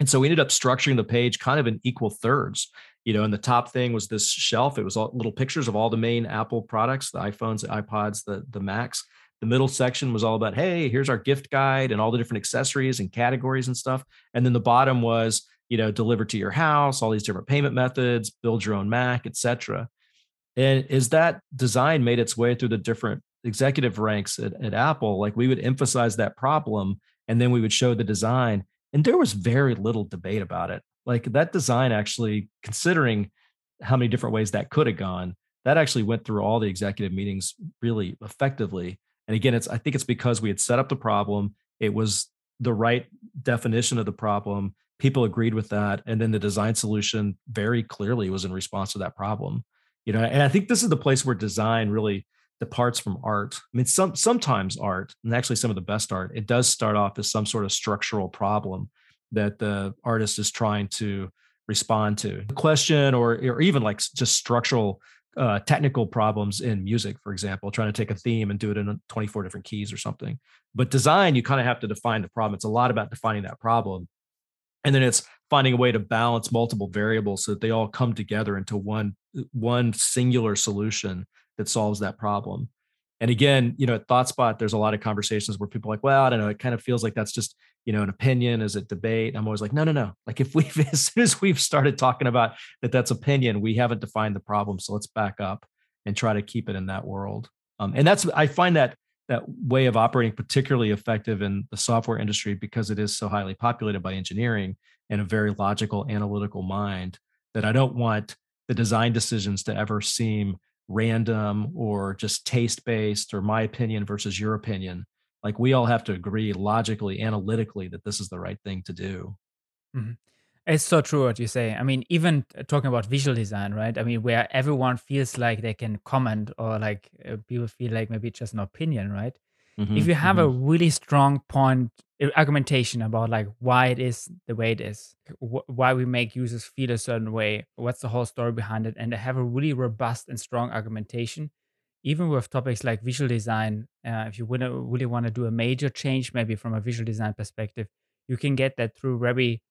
And so we ended up structuring the page kind of in equal thirds. You know, and the top thing was this shelf. It was all little pictures of all the main Apple products, the iPhones, the iPods, the, the Macs. The middle section was all about, hey, here's our gift guide and all the different accessories and categories and stuff. And then the bottom was, you know, delivered to your house, all these different payment methods, build your own Mac, etc. And as that design made its way through the different executive ranks at, at Apple, like we would emphasize that problem and then we would show the design and there was very little debate about it like that design actually considering how many different ways that could have gone that actually went through all the executive meetings really effectively. And again it's i think it's because we had set up the problem it was the right definition of the problem people agreed with that and then the design solution very clearly was in response to that problem you know? And i think this is the place where design really departs from art. I mean, some sometimes art, and actually some of the best art, it does start off as some sort of structural problem that the artist is trying to respond to. the question or or even like just structural uh, technical problems in music, for example, trying to take a theme and do it in 24 different keys or something. But design, you kind of have to define the problem. It's a lot about defining that problem. And then it's finding a way to balance multiple variables so that they all come together into one one singular solution that solves that problem. And again, you know, at ThoughtSpot, there's a lot of conversations where people are like, well, I don't know, it kind of feels like that's just, you know, an opinion. Is it debate? I'm always like, no, no, no. Like if we've, as soon as we've started talking about that that's opinion, we haven't defined the problem. So let's back up and try to keep it in that world. Um, and that's, I find that that way of operating particularly effective in the software industry because it is so highly populated by engineering and a very logical analytical mind that I don't want the design decisions to ever seem random or just taste based or my opinion versus your opinion. Like we all have to agree logically, analytically that this is the right thing to do. Mm-hmm. It's so true what you say. I mean, even talking about visual design, right? I mean, where everyone feels like they can comment or like uh, people feel like maybe it's just an opinion, right? Mm-hmm, if you have mm-hmm. a really strong point argumentation about like why it is the way it is wh- why we make users feel a certain way what's the whole story behind it and they have a really robust and strong argumentation even with topics like visual design uh, if you wanna, really want to do a major change maybe from a visual design perspective you can get that through very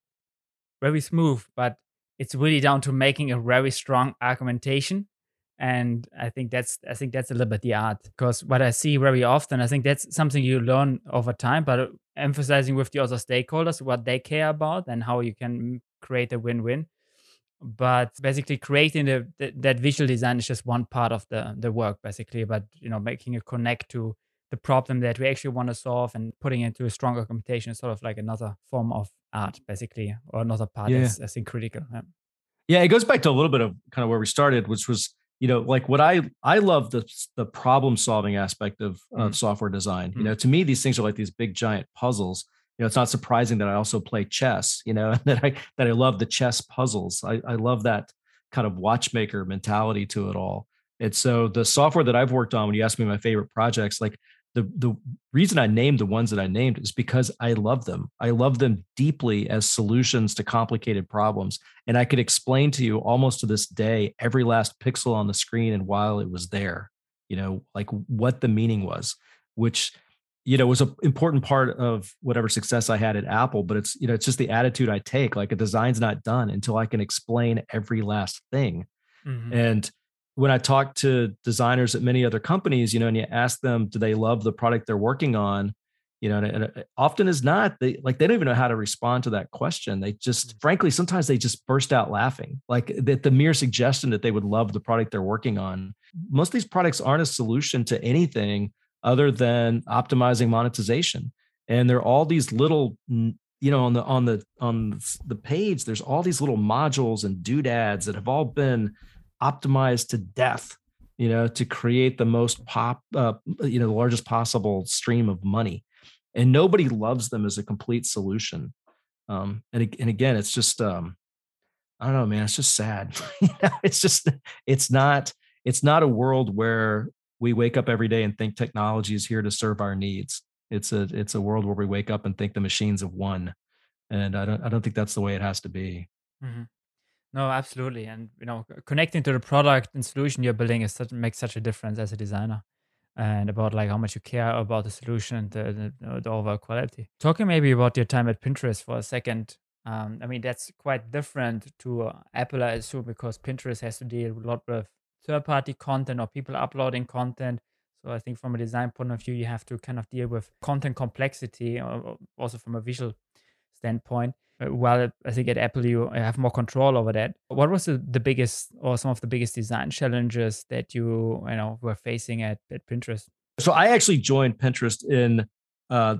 very smooth but it's really down to making a very strong argumentation and i think that's i think that's a little bit the art because what i see very often i think that's something you learn over time but emphasizing with the other stakeholders what they care about and how you can create a win-win but basically creating the, the, that visual design is just one part of the the work basically but you know making it connect to the problem that we actually want to solve and putting it into a stronger computation is sort of like another form of art basically or another part yeah. that's, that's critical yeah. yeah it goes back to a little bit of kind of where we started which was you know like what i i love the the problem solving aspect of, mm. of software design mm. you know to me these things are like these big giant puzzles you know it's not surprising that i also play chess you know that i that i love the chess puzzles i, I love that kind of watchmaker mentality to it all and so the software that i've worked on when you ask me my favorite projects like the the reason I named the ones that I named is because I love them. I love them deeply as solutions to complicated problems. And I could explain to you almost to this day every last pixel on the screen and while it was there, you know, like what the meaning was, which you know was an important part of whatever success I had at Apple. But it's you know it's just the attitude I take. Like a design's not done until I can explain every last thing. Mm-hmm. And when I talk to designers at many other companies, you know, and you ask them, do they love the product they're working on? You know, and, and often is not they like they don't even know how to respond to that question. They just, mm-hmm. frankly, sometimes they just burst out laughing. Like that the mere suggestion that they would love the product they're working on. Most of these products aren't a solution to anything other than optimizing monetization. And there are all these little you know on the on the on the page there's all these little modules and doodads that have all been optimized to death you know to create the most pop uh, you know the largest possible stream of money and nobody loves them as a complete solution. Um, and and again, it's just um, I don't know, man. It's just sad. it's just it's not it's not a world where we wake up every day and think technology is here to serve our needs. It's a it's a world where we wake up and think the machines have won, and I don't I don't think that's the way it has to be. Mm-hmm. No, absolutely, and you know, connecting to the product and solution you're building is such, makes such a difference as a designer and about like how much you care about the solution and the, the, the, overall quality. Talking maybe about your time at Pinterest for a second. Um, I mean, that's quite different to uh, Apple, I assume, because Pinterest has to deal a lot with third party content or people uploading content. So I think from a design point of view, you have to kind of deal with content complexity, or also from a visual standpoint. Uh, while I think at Apple you have more control over that. What was the, the biggest or some of the biggest design challenges that you you know were facing at, at Pinterest? So I actually joined Pinterest in uh,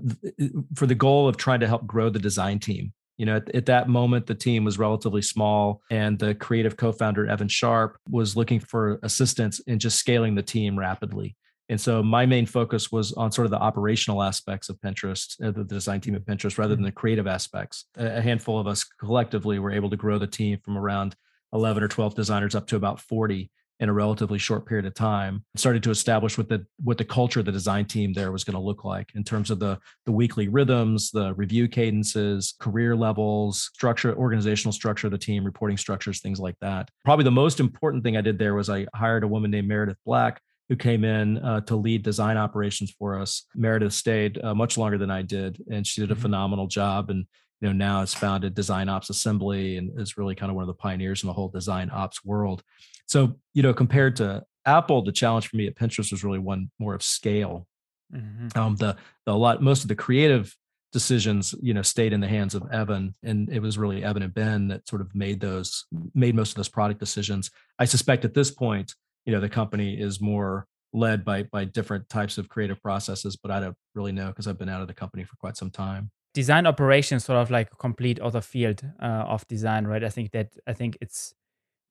for the goal of trying to help grow the design team. You know, at, at, that moment, the team was relatively small, and the creative co-founder Evan Sharp was looking for assistance in just scaling the team rapidly. And so my main focus was on sort of the operational aspects of Pinterest, uh, the design team at Pinterest, rather than mm-hmm. the creative aspects. A handful of us collectively were able to grow the team from around 11 or 12 designers up to about 40 in a relatively short period of time. Started to establish what the what the culture of the design team there was going to look like in terms of the the weekly rhythms, the review cadences, career levels, structure, organizational structure of the team, reporting structures, things like that. Probably the most important thing I did there was I hired a woman named Meredith Black who came in uh, to lead design operations for us. Meredith stayed uh, much longer than I did, and she did a mm-hmm. phenomenal job. And you know now has founded Design Ops Assembly and is really kind of one of the pioneers in the whole design ops world. So you know, compared to Apple, the challenge for me at Pinterest was really one more of scale. Mm-hmm. Um, the the lot most of the creative decisions you know stayed in the hands of evan and it was really evan and ben that sort of made those made most of those product decisions i suspect at this point you know the company is more led by by different types of creative processes but i don't really know because i've been out of the company for quite some time design operations sort of like a complete other field uh, of design right i think that i think it's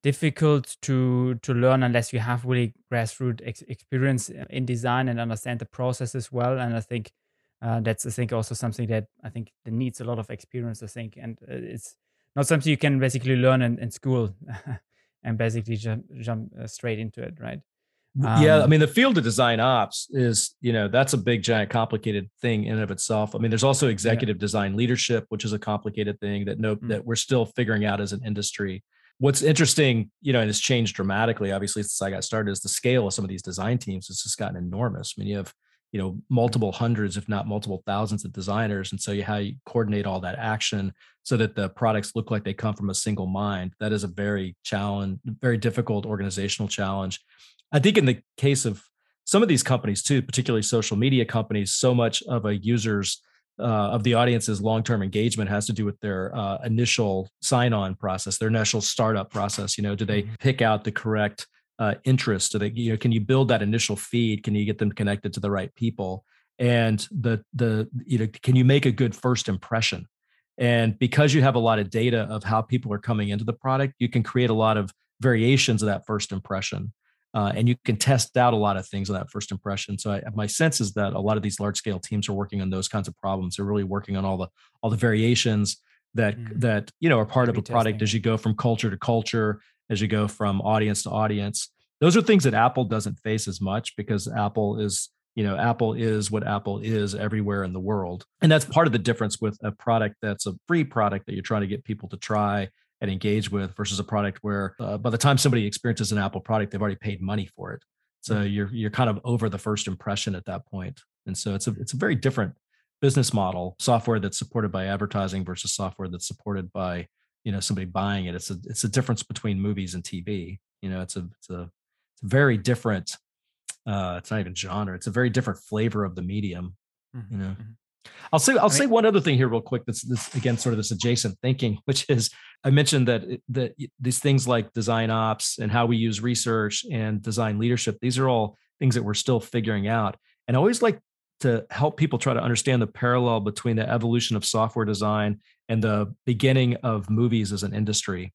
difficult to to learn unless you have really grassroots ex- experience in design and understand the process as well and i think uh, that's i think also something that i think that needs a lot of experience i think and uh, it's not something you can basically learn in, in school and basically jump, jump uh, straight into it, right? Um, yeah, I um, mean the field of design ops is, you know, that's a big, giant, complicated thing in and of itself. I mean, there's also executive yeah. design leadership, which is a complicated thing that no mm. that we're still figuring out as an industry. What's interesting, you know, and it's changed dramatically, obviously, since I got started, is the scale of some of these design teams has just gotten enormous. I mean, you have you know multiple hundreds if not multiple thousands of designers and so you how you coordinate all that action so that the products look like they come from a single mind that is a very challenge very difficult organizational challenge i think in the case of some of these companies too particularly social media companies so much of a user's uh, of the audience's long-term engagement has to do with their uh, initial sign-on process, their initial startup process. You know, do they mm-hmm. pick out the correct uh, interest? Do they, you know, can you build that initial feed? Can you get them connected to the right people? And the the you know, can you make a good first impression? And because you have a lot of data of how people are coming into the product, you can create a lot of variations of that first impression. Uh, and you can test out a lot of things on that first impression. So I, my sense is that a lot of these large scale teams are working on those kinds of problems. They're really working on all the all the variations that mm. that you know are part of a product as you go from culture to culture as you go from audience to audience. Those are things that Apple doesn't face as much because Apple is, you know, Apple is what Apple is everywhere in the world. And that's part of the difference with a product that's a free product that you're trying to get people to try and engage with versus a product where uh, by the time somebody experiences an Apple product, they've already paid money for it. So you're you're kind of over the first impression at that point. And so it's a it's a very different business model, software that's supported by advertising versus software that's supported by you know somebody buying it it's a it's a difference between movies and tv you know it's a it's a it's a very different uh it's not even genre it's a very different flavor of the medium mm-hmm. you know mm-hmm. I'll say I'll I mean, say one other thing here real quick. That's this again sort of this adjacent thinking, which is I mentioned that that these things like design ops and how we use research and design leadership. These are all things that we're still figuring out. And I always like to help people try to understand the parallel between the evolution of software design and the beginning of movies as an industry.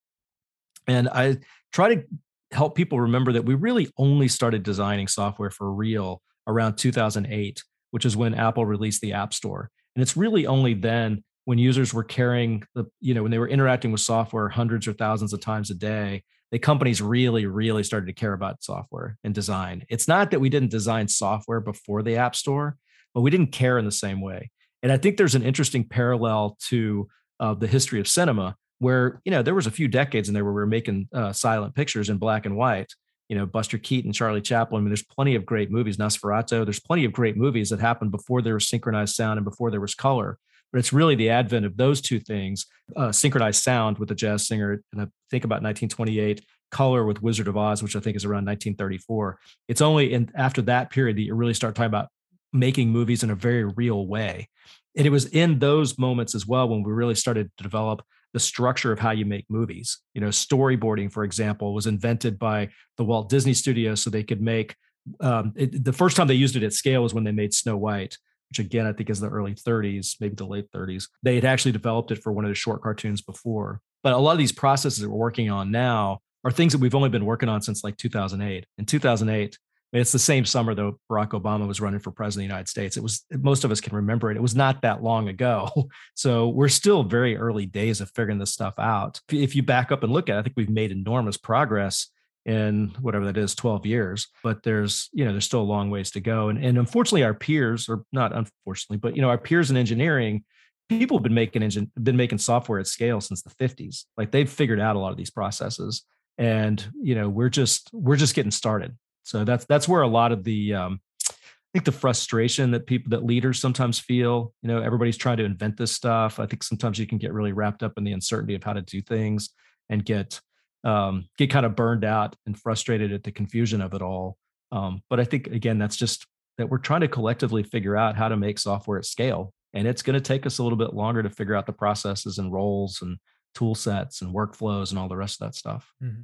And I try to help people remember that we really only started designing software for real around 2008 which is when Apple released the App Store. And it's really only then when users were carrying the, you know, when they were interacting with software hundreds or thousands of times a day, the companies really, really started to care about software and design. It's not that we didn't design software before the App Store, but we didn't care in the same way. And I think there's an interesting parallel to uh, the history of cinema, where you know there was a few decades in there where we were making uh, silent pictures in black and white. You know, Buster Keaton, and Charlie Chaplin. I mean, there's plenty of great movies. Nosferatu. There's plenty of great movies that happened before there was synchronized sound and before there was color. But it's really the advent of those two things: uh, synchronized sound with the jazz singer, and I think about 1928, color with Wizard of Oz, which I think is around 1934. It's only in after that period that you really start talking about making movies in a very real way. And it was in those moments as well when we really started to develop the structure of how you make movies. You know, storyboarding, for example, was invented by the Walt Disney Studios so they could make. Um, it, the first time they used it at scale was when they made Snow White, which again I think is the early 30s, maybe the late 30s. They had actually developed it for one of the short cartoons before. But a lot of these processes that we're working on now are things that we've only been working on since like 2008. In 2008, it's the same summer though Barack Obama was running for president of the United States. It was most of us can remember it. It was not that long ago. So we're still very early days of figuring this stuff out. If you back up and look at it, I think we've made enormous progress in whatever that is 12 years but there's you know there's still a long ways to go and, and unfortunately our peers or not unfortunately but you know our peers in engineering people have been making engine been making software at scale since the 50s like they've figured out a lot of these processes and you know we're just we're just getting started so that's that's where a lot of the um, I think the frustration that people that leaders sometimes feel, you know, everybody's trying to invent this stuff. I think sometimes you can get really wrapped up in the uncertainty of how to do things and get um, get kind of burned out and frustrated at the confusion of it all. Um, but I think again, that's just that we're trying to collectively figure out how to make software at scale, and it's going to take us a little bit longer to figure out the processes and roles and tool sets and workflows and all the rest of that stuff. Mm-hmm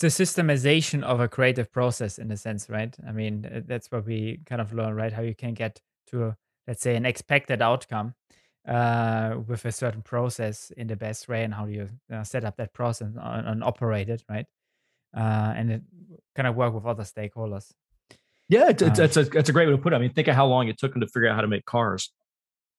the systemization of a creative process in a sense, right? I mean, uh, that's what we kind of learn, right? How you can get to, a, let's say, an expected outcome uh, with a certain process in the best way, and how do you uh, set up that process and, and operate it, right? Uh, and it kind of work with other stakeholders. Yeah, it's, it's, it's, a, it's a great way to put it. I mean, think of how long it took them to figure out how to make cars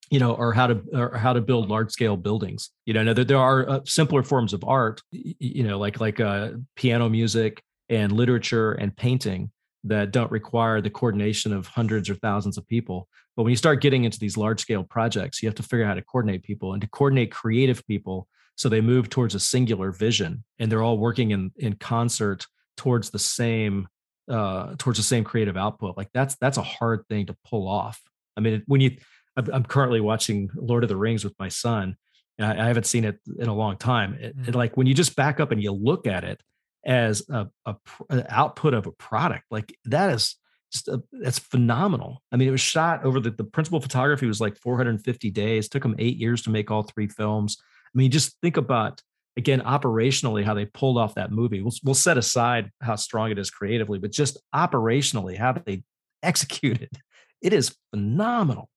you know, or how to or how to build large scale buildings. You know, there, there are uh, simpler forms of art, you know, like like uh, piano music and literature and painting that don't require the coordination of hundreds or thousands of people. But when you start getting into these large scale projects, you have to figure out how to coordinate people and to coordinate creative people so they move towards a singular vision and they're all working in in concert towards the same uh towards the same creative output. Like that's that's a hard thing to pull off. I mean, when you I'm currently watching Lord of the Rings with my son. I haven't seen it in a long time. It, mm. it, like when you just back up and you look at it as a, a, an output of a product, like that is just a, that's phenomenal. I mean, it was shot over the, the principal photography was like 450 days. It took them eight years to make all three films. I mean, just think about again operationally how they pulled off that movie. We'll, we'll set aside how strong it is creatively, but just operationally how they executed it is phenomenal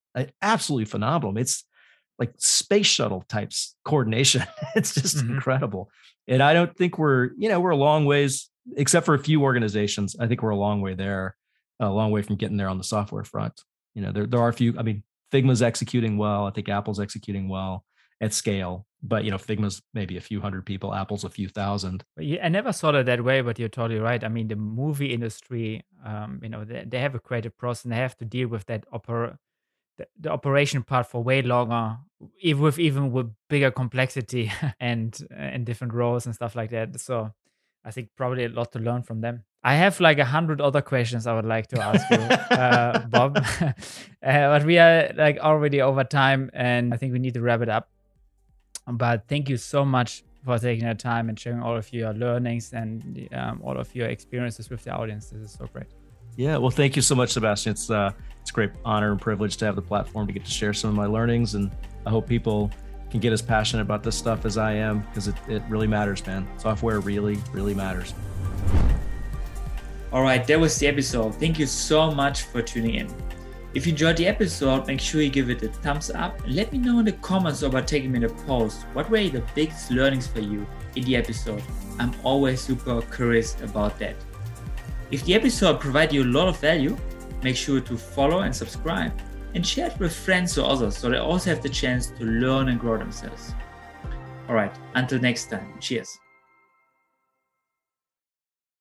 absolutely phenomenal. It's like space shuttle types coordination. it's just mm-hmm. incredible. And I don't think we're, you know, we're a long ways, except for a few organizations. I think we're a long way there, a long way from getting there on the software front. You know, there, there are a few, I mean, Figma's executing well. I think Apple's executing well at scale. But you know, Figma's maybe a few hundred people, Apple's a few thousand. Yeah, I never saw it that way, but you're totally right. I mean, the movie industry, um, you know, they, they have a creative process and they have to deal with that opera the, the operation part for way longer, even with even with bigger complexity and and different roles and stuff like that. So I think probably a lot to learn from them. I have like a hundred other questions I would like to ask you, uh, Bob, uh, but we are like already over time, and I think we need to wrap it up. But thank you so much for taking the time and sharing all of your learnings and um, all of your experiences with the audience. This is so great. Yeah, well, thank you so much, Sebastian. It's uh, it's a great honor and privilege to have the platform to get to share some of my learnings, and I hope people can get as passionate about this stuff as I am because it, it really matters, man. Software really, really matters. All right, that was the episode. Thank you so much for tuning in. If you enjoyed the episode, make sure you give it a thumbs up and let me know in the comments about taking me the post. What were the biggest learnings for you in the episode? I'm always super curious about that. If the episode provided you a lot of value, make sure to follow and subscribe. and share it with friends or others so they also have the chance to learn and grow themselves. All right, until next time, cheers.